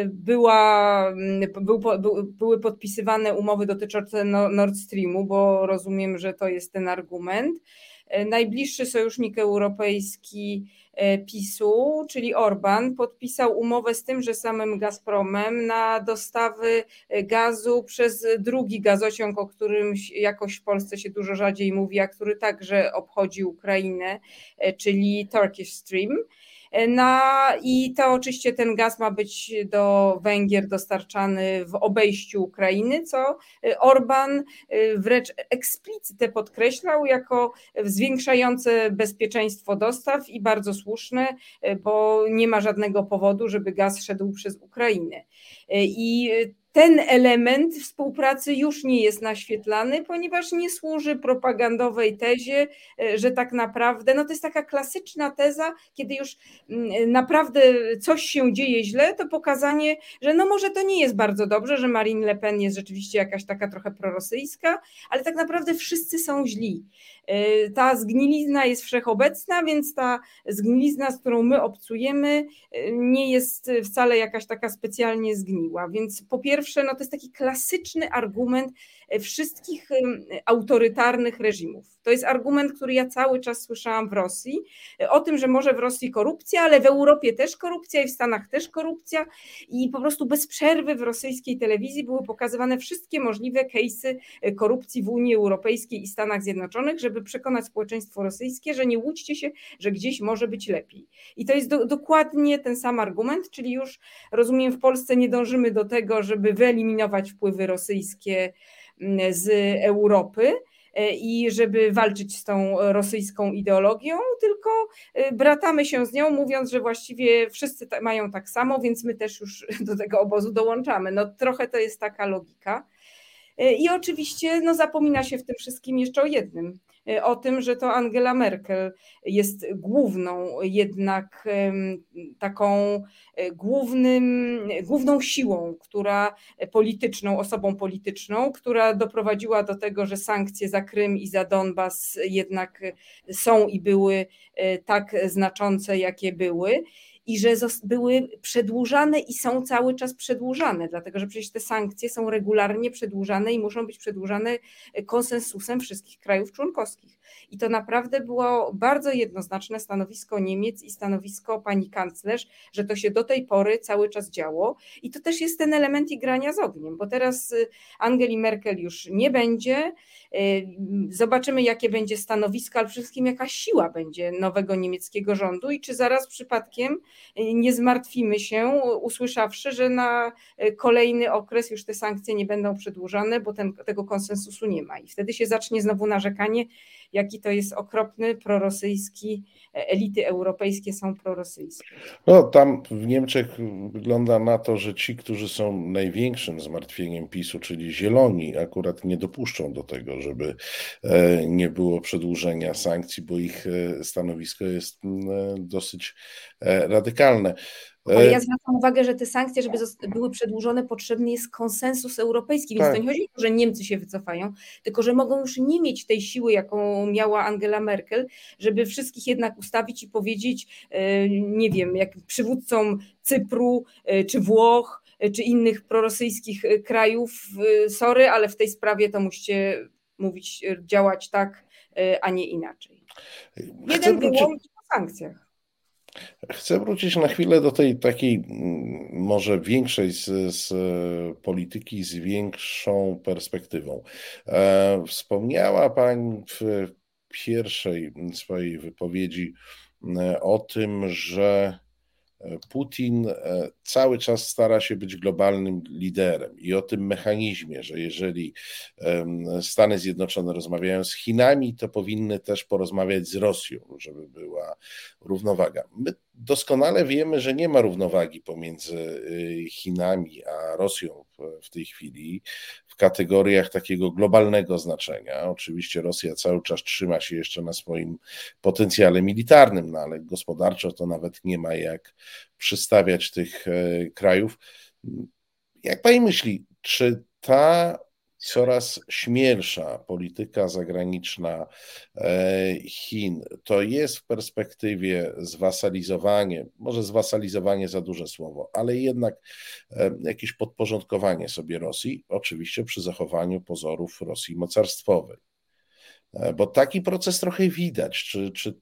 Speaker 4: była, był, były podpisywane umowy dotyczące Nord Streamu, bo rozumiem, że to jest ten argument, y, najbliższy sojusznik europejski PiSu, czyli Orban, podpisał umowę z tymże samym Gazpromem na dostawy gazu przez drugi gazociąg, o którym jakoś w Polsce się dużo rzadziej mówi, a który także obchodzi Ukrainę, czyli Turkish Stream. Na, I to oczywiście ten gaz ma być do Węgier dostarczany w obejściu Ukrainy, co Orban wręcz eksplicyte podkreślał jako zwiększające bezpieczeństwo dostaw i bardzo słuszne, bo nie ma żadnego powodu, żeby gaz szedł przez Ukrainę. I ten element współpracy już nie jest naświetlany, ponieważ nie służy propagandowej tezie, e, że tak naprawdę, no to jest taka klasyczna teza, kiedy już mm, naprawdę coś się dzieje źle, to pokazanie, że no może to nie jest bardzo dobrze, że Marine Le Pen jest rzeczywiście jakaś taka trochę prorosyjska, ale tak naprawdę wszyscy są źli. E, ta zgnilizna jest wszechobecna, więc ta zgnilizna, z którą my obcujemy, e, nie jest wcale jakaś taka specjalnie zgniła. Więc po pierwsze, no to jest taki klasyczny argument wszystkich autorytarnych reżimów. To jest argument, który ja cały czas słyszałam w Rosji, o tym, że może w Rosji korupcja, ale w Europie też korupcja i w Stanach też korupcja i po prostu bez przerwy w rosyjskiej telewizji były pokazywane wszystkie możliwe case'y korupcji w Unii Europejskiej i Stanach Zjednoczonych, żeby przekonać społeczeństwo rosyjskie, że nie łudźcie się, że gdzieś może być lepiej. I to jest do, dokładnie ten sam argument, czyli już rozumiem, w Polsce nie dążymy do tego, żeby wyeliminować wpływy rosyjskie z Europy e, i żeby walczyć z tą rosyjską ideologią, tylko e, bratamy się z nią, mówiąc, że właściwie wszyscy mają tak samo, więc my też już do tego obozu dołączamy. No trochę to jest taka logika. E, I oczywiście no, zapomina się w tym wszystkim jeszcze o jednym, o tym, że to Angela Merkel jest główną jednak taką y, głównym, główną siłą, która polityczną, osobą polityczną, która doprowadziła do tego, że sankcje za Krym i za Donbas jednak są i były y, tak znaczące, jakie były i że były przedłużane i są cały czas przedłużane, dlatego że przecież te sankcje są regularnie przedłużane i muszą być przedłużane konsensusem wszystkich krajów członkowskich. I to naprawdę było bardzo jednoznaczne stanowisko Niemiec i stanowisko pani kanclerz, że to się do tej pory cały czas działo. I to też jest ten element igrania z ogniem, bo teraz y, Angeli Merkel już nie będzie. Y, zobaczymy, jakie będzie stanowisko, ale przede wszystkim jaka siła będzie nowego niemieckiego rządu i czy zaraz przypadkiem y, nie zmartwimy się, usłyszawszy, że na kolejny okres już te sankcje nie będą przedłużane, bo ten, tego konsensusu nie ma. I wtedy się zacznie znowu narzekanie, jaki to jest okropny prorosyjski, e, elity europejskie są prorosyjskie.
Speaker 2: No tam w Niemczech wygląda na to, że ci, którzy są największym zmartwieniem PiSu, czyli zieloni, akurat nie dopuszczą do tego, żeby e, nie było przedłużenia sankcji, bo ich e, stanowisko jest dosyć radykalne.
Speaker 4: Ale ja zwracam uwagę, że te sankcje, żeby były przedłużone, potrzebny jest konsensus europejski, więc tak. to nie chodzi o to, że Niemcy się wycofają, tylko że mogą już nie mieć tej siły, jaką miała Angela Merkel, żeby wszystkich jednak ustawić i powiedzieć, e, nie wiem, jak przywódcom Cypru e, czy Włoch, e, czy innych prorosyjskich krajów, sorry, ale w tej sprawie to musicie mówić, działać tak, a nie inaczej. Jeden wyłącz o sankcjach.
Speaker 2: Chcę wrócić na chwilę do tej takiej mm, może większej z, z polityki z większą perspektywą. E, wspomniała Pani w pierwszej swojej wypowiedzi e, o tym, że Putin e, cały czas stara się być globalnym liderem i o tym mechanizmie, że jeżeli Stany Zjednoczone rozmawiają z Chinami, to powinny też porozmawiać z Rosją, żeby była równowaga. My doskonale wiemy, że nie ma równowagi pomiędzy y, Chinami a Rosją w tej chwili w kategoriach takiego globalnego znaczenia. Oczywiście Rosja cały czas trzyma się jeszcze na swoim potencjale militarnym, no ale gospodarczo to nawet nie ma jak przystawiać tych e, krajów. Jak pani myśli, czy ta coraz śmielsza polityka zagraniczna e, Chin to jest w perspektywie zwasalizowanie, może zwasalizowanie za duże słowo, ale jednak e, jakieś podporządkowanie sobie Rosji, oczywiście przy zachowaniu pozorów Rosji mocarstwowej. E, bo taki proces trochę widać. Czy, czy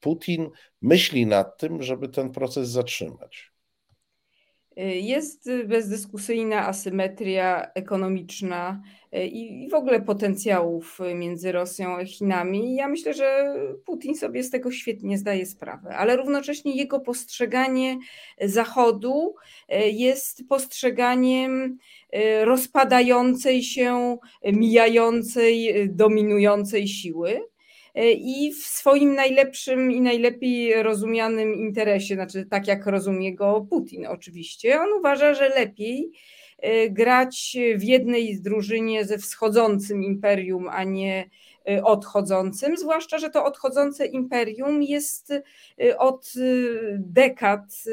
Speaker 2: Putin myśli nad tym, żeby ten proces zatrzymać?
Speaker 4: Jest bezdyskusyjna asymetria ekonomiczna e, i w ogóle potencjałów między Rosją a Chinami. Ja myślę, że Putin sobie z tego świetnie zdaje sprawę, ale równocześnie jego postrzeganie Zachodu jest postrzeganiem rozpadającej się, mijającej, dominującej siły. E, i w swoim najlepszym i najlepiej rozumianym interesie, znaczy tak jak rozumie go Putin oczywiście. On uważa, że lepiej e, grać w jednej drużynie ze wschodzącym imperium, a nie e, odchodzącym, zwłaszcza, że to odchodzące imperium jest od dekad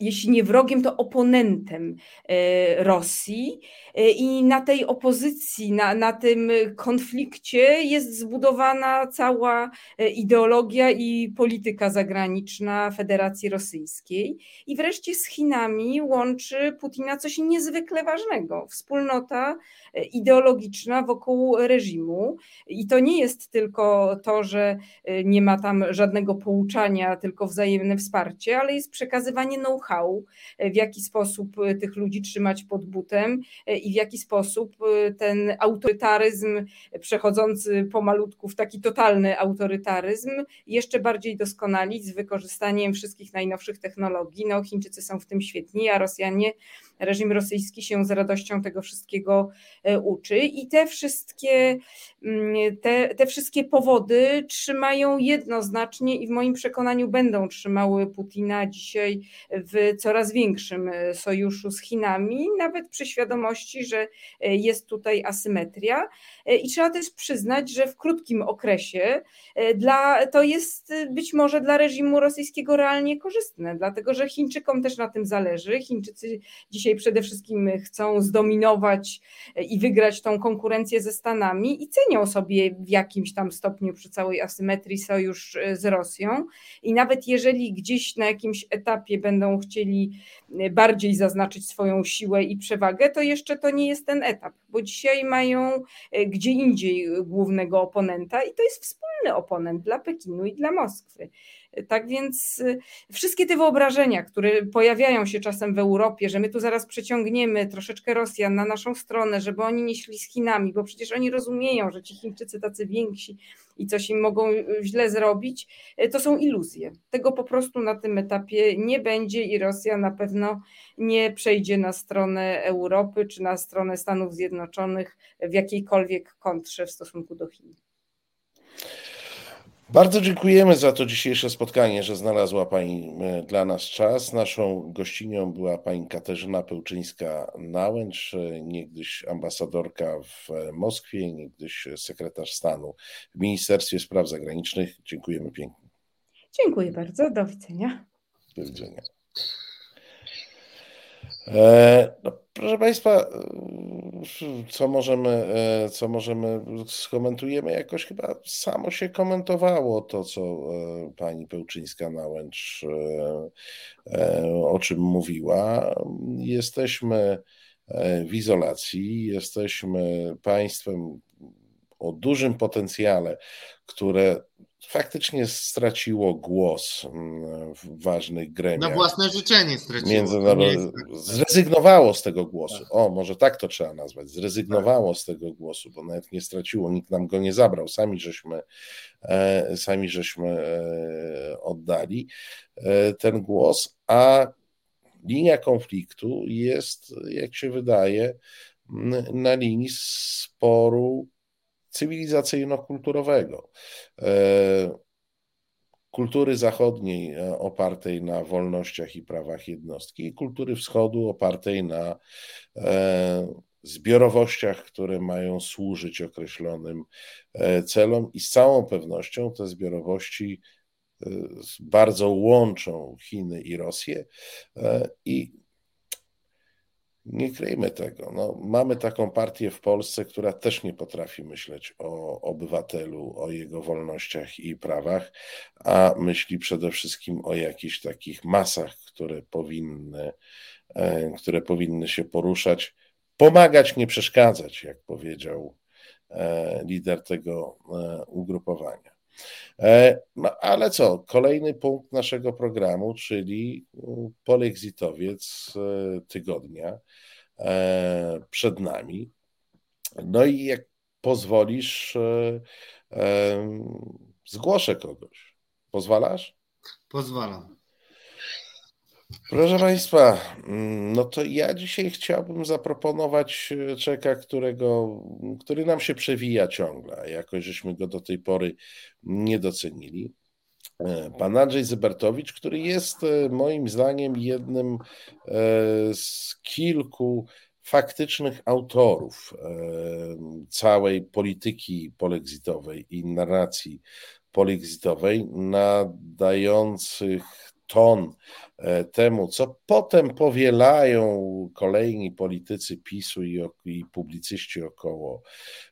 Speaker 4: jeśli nie wrogiem, to oponentem e, Rosji. E, I na tej opozycji, na, na tym konflikcie jest zbudowana cała e, ideologia i polityka zagraniczna Federacji Rosyjskiej. I wreszcie z Chinami łączy Putina coś niezwykle ważnego wspólnota ideologiczna wokół reżimu. I to nie jest tylko to, że nie ma tam żadnego pouczania, tylko wzajemne wsparcie, ale jest przekazywanie know-how know-how, w jaki sposób e, tych ludzi trzymać pod butem e, i w jaki sposób e, ten autorytaryzm przechodzący pomalutku w taki totalny autorytaryzm jeszcze bardziej doskonalić z wykorzystaniem wszystkich najnowszych technologii. No, Chińczycy są w tym świetni, a Rosjanie reżim rosyjski się z radością tego wszystkiego uczy i te wszystkie, mm, te, te wszystkie powody trzymają jednoznacznie i w moim przekonaniu będą trzymały Putina dzisiaj w coraz większym e, sojuszu z Chinami, nawet przy świadomości, że e, jest tutaj asymetria. E, I trzeba też przyznać, że w krótkim okresie dla, to jest być może dla reżimu rosyjskiego realnie korzystne, dlatego że Chińczykom też na tym zależy. Chińczycy dzisiaj przede wszystkim chcą zdominować i wygrać tą konkurencję ze Stanami i cenią sobie w jakimś tam stopniu przy całej asymetrii sojusz z Rosją. I nawet jeżeli gdzieś na jakimś etapie będą chcieli e, bardziej zaznaczyć swoją siłę i przewagę, to jeszcze to nie jest ten etap, bo dzisiaj mają e, gdzie indziej głównego oponenta i to jest wspólny oponent dla Pekinu i dla Moskwy. Tak więc y, wszystkie te wyobrażenia, które pojawiają się czasem w Europie, że my tu zaraz przeciągniemy troszeczkę Rosjan na naszą stronę, żeby oni nie szli z Chinami, bo przecież oni rozumieją, że ci Chińczycy tacy więksi i coś im mogą y, źle zrobić, y, to są iluzje. Tego po prostu na tym etapie nie będzie i Rosja na pewno nie przejdzie na stronę Europy czy na stronę Stanów Zjednoczonych w jakiejkolwiek kontrze w stosunku do Chin.
Speaker 2: Bardzo dziękujemy za to dzisiejsze spotkanie, że znalazła Pani e, dla nas czas. Naszą gościnią była Pani Katarzyna Pełczyńska-Nałęcz, e, niegdyś ambasadorka w e, Moskwie, niegdyś sekretarz stanu w Ministerstwie Spraw Zagranicznych. Dziękujemy pięknie.
Speaker 4: Dziękuję bardzo. Do widzenia.
Speaker 2: Do widzenia. E, no, proszę Państwa, e, co możemy, e, co możemy, skomentujemy jakoś chyba samo się komentowało to, co pani Pełczyńska-Nałęcz o czym mówiła. Jesteśmy w izolacji, jesteśmy państwem o dużym potencjale, które faktycznie straciło głos mm, w ważnych gremiach.
Speaker 3: Na własne życzenie straciło.
Speaker 2: Międzynarodowe. Zrezygnowało z tego głosu. Tak. O, może tak to trzeba nazwać. Zrezygnowało z tego głosu, bo nawet nie straciło, nikt nam go nie zabrał. Sami żeśmy, e, sami żeśmy e, oddali e, ten głos, a linia konfliktu jest, jak się wydaje, na linii sporu cywilizacyjno-kulturowego. E, kultury zachodniej e, opartej na wolnościach i prawach jednostki i kultury wschodu opartej na e, zbiorowościach, które mają służyć określonym celom i z całą pewnością te zbiorowości bardzo łączą Chiny i Rosję i nie kryjmy tego. No, mamy taką partię w Polsce, która też nie potrafi myśleć o obywatelu, o jego wolnościach i prawach, a myśli przede wszystkim o jakichś takich masach, które powinny, e, które powinny się poruszać, pomagać, nie przeszkadzać, jak powiedział e, lider tego e, ugrupowania. No ale co? Kolejny punkt naszego programu, czyli polexitowiec tygodnia przed nami. No i jak pozwolisz, zgłoszę kogoś. Pozwalasz?
Speaker 3: Pozwalam.
Speaker 2: Proszę Państwa, mm, no to ja dzisiaj chciałbym zaproponować e, czeka, którego, który nam się przewija ciągle, jakoś żeśmy go do tej pory nie docenili. E, pan Andrzej Zybertowicz, który jest e, moim zdaniem jednym z kilku faktycznych autorów całej polityki polexitowej i narracji polexitowej, nadających ton e, temu, co potem powielają kolejni politycy PiSu i, i publicyści około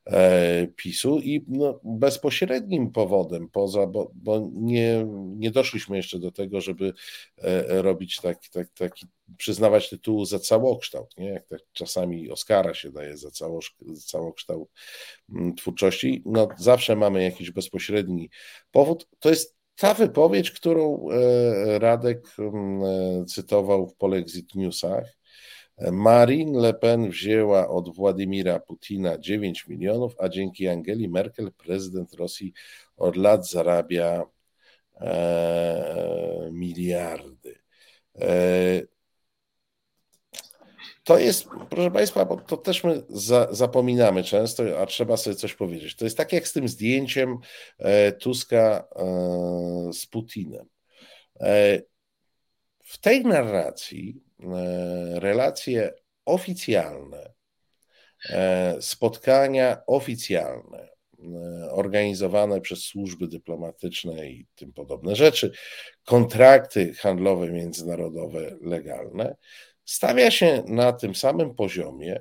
Speaker 2: e, PiSu i no, bezpośrednim powodem, poza, bo, bo nie, nie doszliśmy jeszcze do tego, żeby e, robić taki, tak, taki przyznawać tytułu za całokształt, nie? jak tak czasami Oscara się daje za, cało, za całokształt mm, twórczości, no zawsze mamy jakiś bezpośredni powód. To jest ta wypowiedź, którą e, Radek e, cytował w Polexit Newsach, Marine Le Pen wzięła od Władimira Putina 9 milionów, a dzięki Angeli Merkel prezydent Rosji od lat zarabia e, miliardy. To jest, proszę Państwa, bo to też my za, zapominamy często, a trzeba sobie coś powiedzieć. To jest tak jak z tym zdjęciem e, Tuska e, z Putinem. E, w tej narracji relacje oficjalne, spotkania oficjalne, organizowane przez służby dyplomatyczne i tym podobne rzeczy, kontrakty handlowe międzynarodowe legalne stawia się na tym samym poziomie,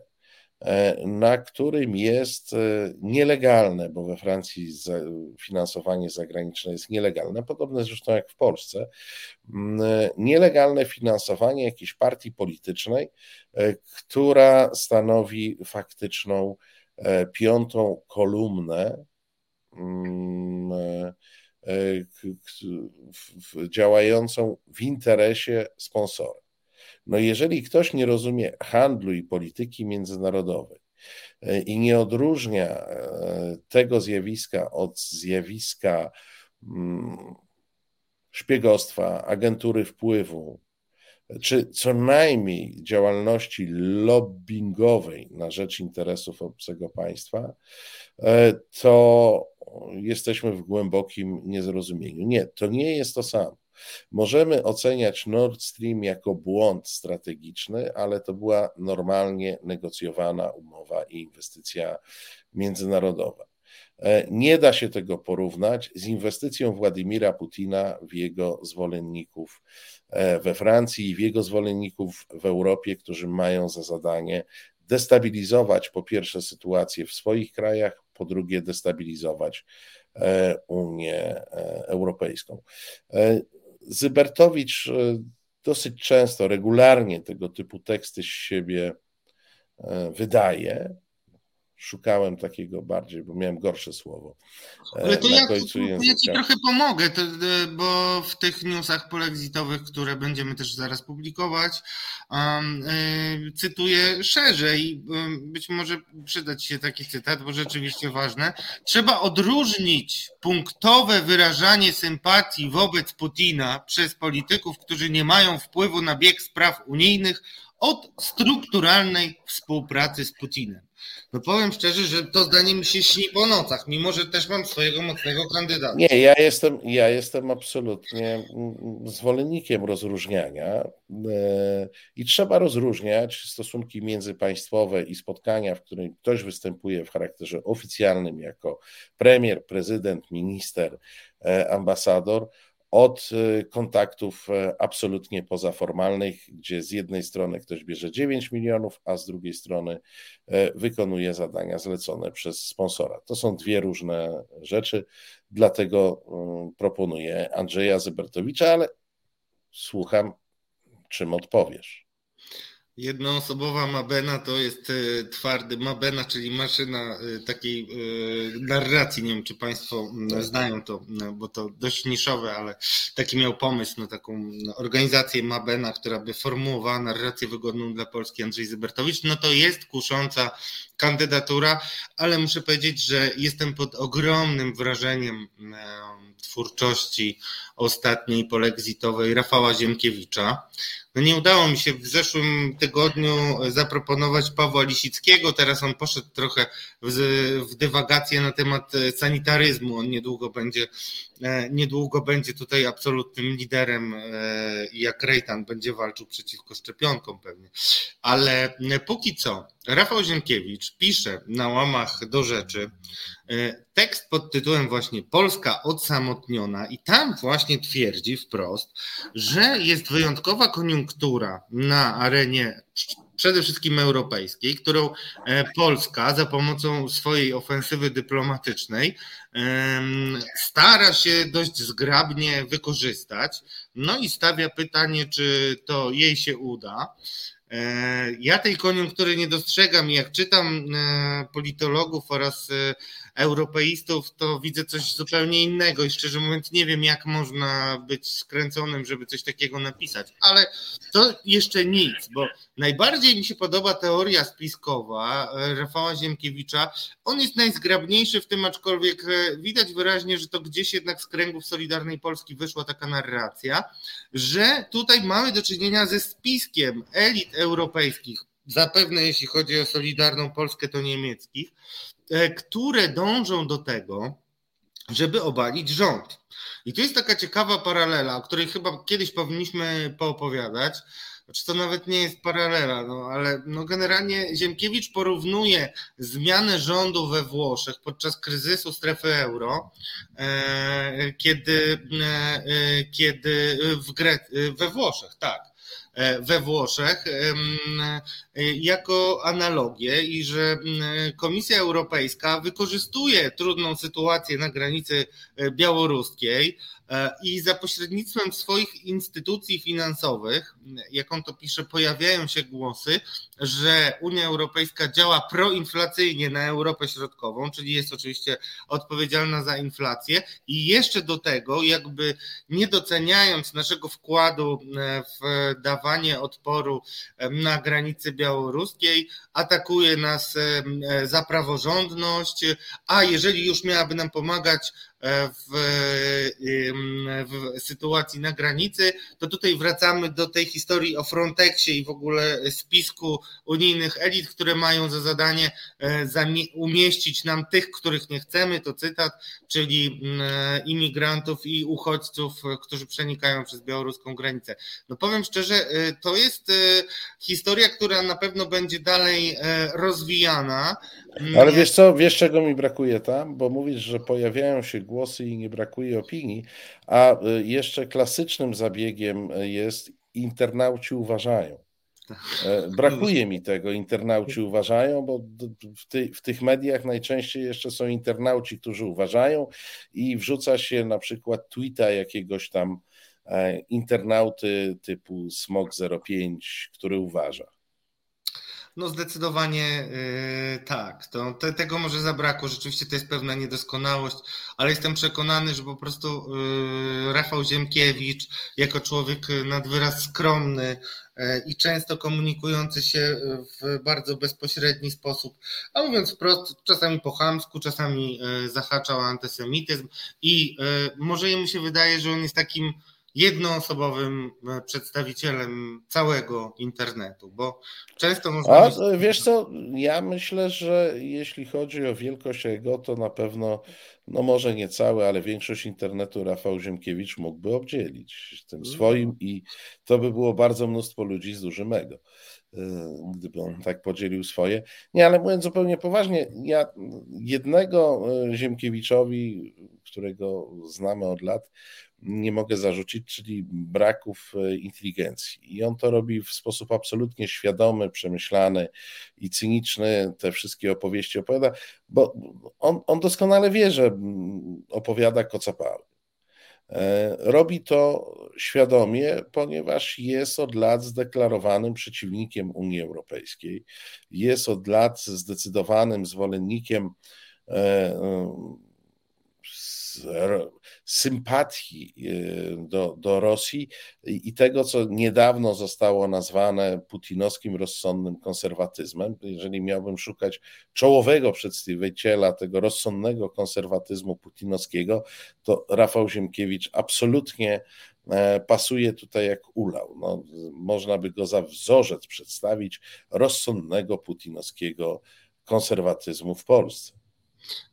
Speaker 2: e, na którym jest e, nielegalne, bo we Francji finansowanie zagraniczne jest nielegalne, podobne zresztą jak w Polsce, e, nielegalne finansowanie jakiejś partii politycznej, która stanowi faktyczną piątą kolumnę działającą w interesie sponsora. No jeżeli ktoś nie rozumie handlu i polityki międzynarodowej e, i nie odróżnia e, tego zjawiska od zjawiska mm, szpiegostwa, agentury wpływu, czy co najmniej działalności lobbyingowej na rzecz interesów obcego państwa, e, to jesteśmy w głębokim niezrozumieniu. Nie, to nie jest to samo. Możemy oceniać Nord Stream jako błąd strategiczny, ale to była normalnie negocjowana umowa i inwestycja międzynarodowa. E, nie da się tego porównać z inwestycją Władimira Putina w jego zwolenników e, we Francji i w jego zwolenników w Europie, którzy mają za zadanie destabilizować po pierwsze sytuację w swoich krajach, po drugie destabilizować e, Unię Europejską. Zybertowicz e, dosyć często, regularnie tego typu teksty z siebie e, wydaje. Szukałem takiego bardziej, bo miałem gorsze słowo.
Speaker 3: E, Ale to ja, ja ci trochę pomogę, to, bo w tych newsach polexitowych, które będziemy też zaraz publikować, um, y, cytuję szerzej. Być może przydać się taki cytat, bo rzeczywiście ważne. Trzeba odróżnić punktowe wyrażanie sympatii wobec Putina przez polityków, którzy nie mają wpływu na bieg spraw unijnych, od strukturalnej współpracy z Putinem. No powiem szczerze, że to zdanie mi się śni po nocach, mimo że też mam swojego mocnego kandydata.
Speaker 2: Nie, ja jestem, ja jestem absolutnie zwolennikiem rozróżniania e, i trzeba rozróżniać stosunki międzypaństwowe i spotkania, w którym ktoś występuje w charakterze oficjalnym jako premier, prezydent, minister, e, ambasador, od y, kontaktów e, absolutnie pozaformalnych, gdzie z jednej strony ktoś bierze 9 milionów, a z drugiej strony e, wykonuje zadania zlecone przez sponsora. To są dwie różne rzeczy, dlatego y, proponuję Andrzeja Zybertowicza, ale słucham, czym odpowiesz.
Speaker 3: Jednoosobowa Mabena to jest e, twardy Mabena, czyli maszyna e, takiej e, narracji. Nie wiem, czy Państwo znają to, bo to dość niszowe, ale taki miał pomysł na taką organizację Mabena, która by formułowała narrację wygodną dla Polski Andrzej Zybertowicz. No to jest kusząca kandydatura, ale muszę powiedzieć, że jestem pod ogromnym wrażeniem twórczości ostatniej polexitowej Rafała Ziemkiewicza. No nie udało mi się w zeszłym tygodniu zaproponować Pawła Lisickiego, teraz on poszedł trochę w, w dywagację na temat sanitaryzmu, on niedługo będzie, niedługo będzie tutaj absolutnym liderem e, i jak Rejtan będzie walczył przeciwko szczepionkom pewnie. Ale póki co Rafał Ziemkiewicz pisze na łamach do rzeczy e, tekst pod tytułem właśnie Polska odsamotniona i tam właśnie twierdzi wprost, że jest wyjątkowa koniunktura na arenie przede wszystkim europejskiej, którą e, Polska za pomocą swojej ofensywy dyplomatycznej stara się dość zgrabnie wykorzystać. No i stawia pytanie, czy to jej się uda. E, ja tej koniunktury nie dostrzegam. Jak czytam e, politologów oraz europeistów, to widzę coś zupełnie innego i szczerze mówiąc nie wiem, jak można być skręconym, żeby coś takiego napisać. Ale to jeszcze nic, bo najbardziej mi się podoba teoria spiskowa e, Rafała Ziemkiewicza. On jest najzgrabniejszy w tym, aczkolwiek e, widać wyraźnie, że to gdzieś jednak z kręgów Solidarnej Polski wyszła taka narracja, że tutaj mamy do czynienia ze spiskiem elit europejskich, zapewne jeśli chodzi o Solidarną Polskę, to niemieckich, które dążą do tego, żeby obalić rząd. I tu jest taka ciekawa paralela, o której chyba kiedyś powinniśmy poopowiadać. Znaczy to nawet nie jest paralela, no ale no generalnie Ziemkiewicz porównuje zmianę rządu we Włoszech podczas kryzysu strefy euro, e, kiedy, e, kiedy w Gre- we Włoszech, tak, E, we Włoszech e, jako analogię i że Komisja Europejska wykorzystuje trudną sytuację na granicy e, białoruskiej E, i za pośrednictwem swoich instytucji finansowych, jak on to pisze, pojawiają się głosy, że Unia Europejska działa proinflacyjnie na Europę Środkową, czyli jest oczywiście odpowiedzialna za inflację. I jeszcze do tego, jakby nie doceniając naszego wkładu e, w dawanie odporu e, na granicy białoruskiej, atakuje nas za praworządność, a jeżeli już miałaby nam pomagać w, w, sytuacji na granicy, to tutaj wracamy do tej historii o Frontexie i w ogóle spisku unijnych elit, które mają za zadanie e, umieścić nam tych, których nie chcemy, to cytat, czyli e, imigrantów i uchodźców, którzy przenikają przez białoruską granicę. No powiem szczerze, e, to jest historia, która na pewno będzie dalej rozwijana.
Speaker 2: Ale wiesz co, wiesz czego mi brakuje tam? Bo mówisz, że pojawiają się głosy i nie brakuje opinii, a y, jeszcze klasycznym zabiegiem jest internauci uważają. E, brakuje mi tego, internauci uważają, bo w, ty, w, tych mediach najczęściej jeszcze są internauci, którzy uważają i wrzuca się na przykład tweeta jakiegoś tam e, internauty typu Smog05, który uważa.
Speaker 3: No zdecydowanie yy, tak. To, te, tego może zabrakło. Rzeczywiście to jest pewna niedoskonałość, ale jestem przekonany, że po prostu yy, Rafał Ziemkiewicz, jako człowiek nad wyraz skromny yy, i często komunikujący się w bardzo bezpośredni sposób, a mówiąc wprost, czasami po chamsku, czasami yy, zahaczał antysemityzm i yy, może jemu się wydaje, że on jest takim jednoosobowym e, przedstawicielem całego internetu, bo często można...
Speaker 2: A wiesz co, ja myślę, że jeśli chodzi o wielkość ego, to na pewno, no może nie cały, ale większość internetu Rafał Ziemkiewicz mógłby obdzielić tym mm. swoim i to by było bardzo mnóstwo ludzi z dużym ego e, gdyby on tak podzielił swoje. Nie, ale mówiąc zupełnie poważnie, ja jednego e, Ziemkiewiczowi, którego znamy od lat, nie mogę zarzucić, czyli braków e, inteligencji. I on to robi w sposób absolutnie świadomy, przemyślany i cyniczny. Te wszystkie opowieści opowiada, bo on, on doskonale wie, że opowiada kocapały. Robi to świadomie, ponieważ jest od lat zdeklarowanym przeciwnikiem Unii Europejskiej, jest od lat zdecydowanym zwolennikiem sympatii y, do, do Rosji i tego, co niedawno zostało nazwane putinowskim rozsądnym konserwatyzmem. Jeżeli miałbym szukać czołowego przedstawiciela tego rozsądnego konserwatyzmu putinowskiego, to Rafał Ziemkiewicz absolutnie e, pasuje tutaj jak ulał. No, można by go za wzorzec przedstawić rozsądnego putinowskiego konserwatyzmu w Polsce.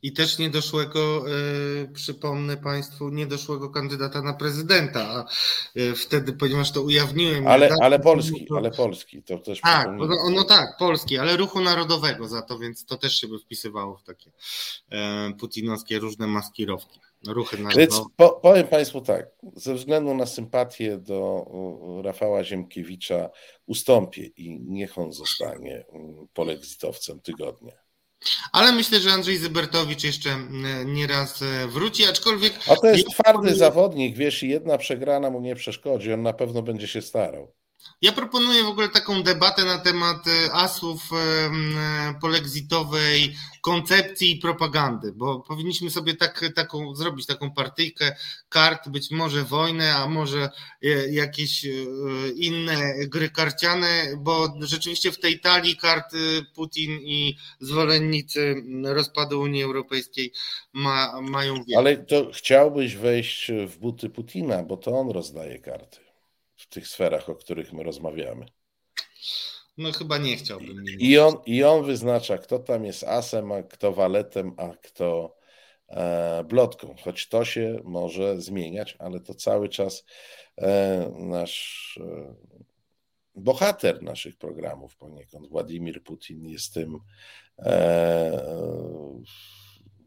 Speaker 3: I też niedoszłego, e, przypomnę Państwu, niedoszłego kandydata na prezydenta. A e, wtedy, ponieważ to ujawniłem.
Speaker 2: Ale, ale Polski, to... ale Polski, to też.
Speaker 3: Tak, no, no, tak, Polski, ale ruchu narodowego za to, więc to też się by wpisywało w takie e, putinowskie różne maskirowki. Ruchy narodowe. Więc
Speaker 2: po, powiem Państwu tak, ze względu na sympatię do Rafała Ziemkiewicza ustąpię i niech on zostanie polexitowcem tygodnia.
Speaker 3: Ale myślę, że Andrzej Zybertowicz jeszcze mm, nieraz e, wróci, aczkolwiek.
Speaker 2: A to jest twardy zawodnik, wiesz, i jedna przegrana mu nie przeszkodzi, on na pewno będzie się starał.
Speaker 3: Ja proponuję w ogóle taką debatę na temat e, asów e, polexitowej koncepcji i propagandy, bo powinniśmy sobie tak, taką zrobić taką partyjkę kart, być może wojnę, a może e, jakieś inne gry karciane, bo rzeczywiście w tej talii kart Putin i zwolennicy rozpadu Unii Europejskiej ma, mają wiele.
Speaker 2: Ale to chciałbyś wejść w buty Putina, bo to on rozdaje karty tych sferach, o których my rozmawiamy.
Speaker 3: No chyba nie chciałbym.
Speaker 2: I on, I on wyznacza, kto tam jest asem, a kto waletem, a kto e, blotką. Choć to się może zmieniać, ale to cały czas e, nasz e, bohater naszych programów poniekąd, Władimir Putin, jest tym e,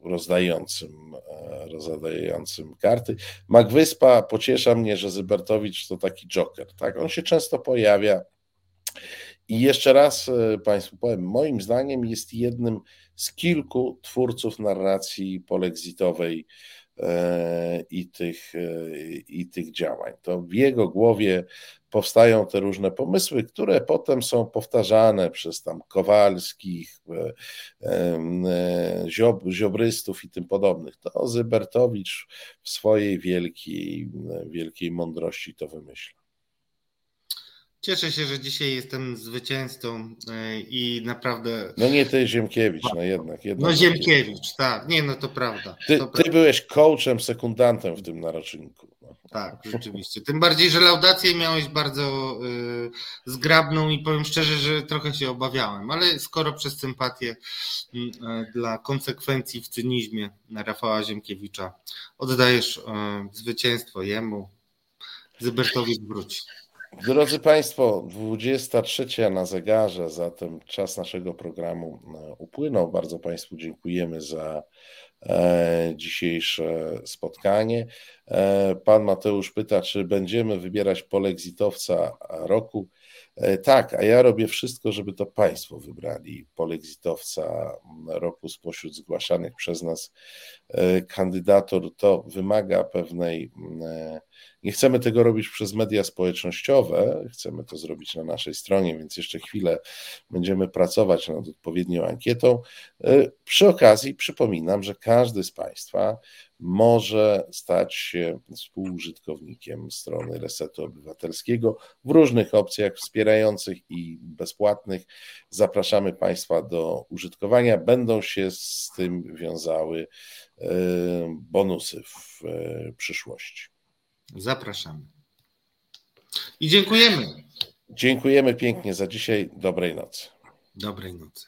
Speaker 2: rozdającym, e, rozdającym karty. Magwyspa pociesza mnie, że Zybertowicz to taki joker. Tak? On się często pojawia. I jeszcze raz e, Państwu powiem, moim zdaniem jest jednym z kilku twórców narracji polexitowej e, i tych, i tych działań. To w jego głowie powstają te różne pomysły, które potem są powtarzane przez tam Kowalskich, e, e, Ziob, Ziobrystów i tym podobnych. To Zybertowicz w swojej wielkiej, wielkiej mądrości to wymyśla.
Speaker 3: Cieszę się, że dzisiaj jestem zwycięzcą e, i naprawdę.
Speaker 2: No nie ty, Ziemkiewicz, no jednak. jednak
Speaker 3: no Ziemkiewicz, tak, nie, no to prawda.
Speaker 2: Ty,
Speaker 3: to
Speaker 2: ty prawda. byłeś coachem, sekundantem w tym naroczniku. No.
Speaker 3: Tak, rzeczywiście. Tym bardziej, że laudację miałeś bardzo y, zgrabną i powiem szczerze, że trochę się obawiałem, ale skoro przez sympatię y, y, dla konsekwencji w cynizmie Rafała Ziemkiewicza oddajesz y, zwycięstwo jemu, Zybertowicz wróci.
Speaker 2: Drodzy Państwo, 23 na zegarze, zatem czas naszego programu e, upłynął. Bardzo Państwu dziękujemy za e, dzisiejsze spotkanie. E, pan Mateusz pyta, czy będziemy wybierać polexitowca roku. Tak, a ja robię wszystko, żeby to Państwo wybrali polexitowca roku spośród zgłaszanych przez nas kandydatur. To wymaga pewnej nie chcemy tego robić przez media społecznościowe, chcemy to zrobić na naszej stronie, więc jeszcze chwilę będziemy pracować nad odpowiednią ankietą. E, przy okazji przypominam, że każdy z Państwa może stać się współużytkownikiem strony Resetu Obywatelskiego w różnych opcjach wspierających i bezpłatnych. Zapraszamy Państwa do użytkowania. Będą się z tym wiązały e, bonusy w e, przyszłości.
Speaker 3: Zapraszamy. I dziękujemy.
Speaker 2: Dziękujemy pięknie za dzisiaj. Dobrej nocy.
Speaker 3: Dobrej nocy.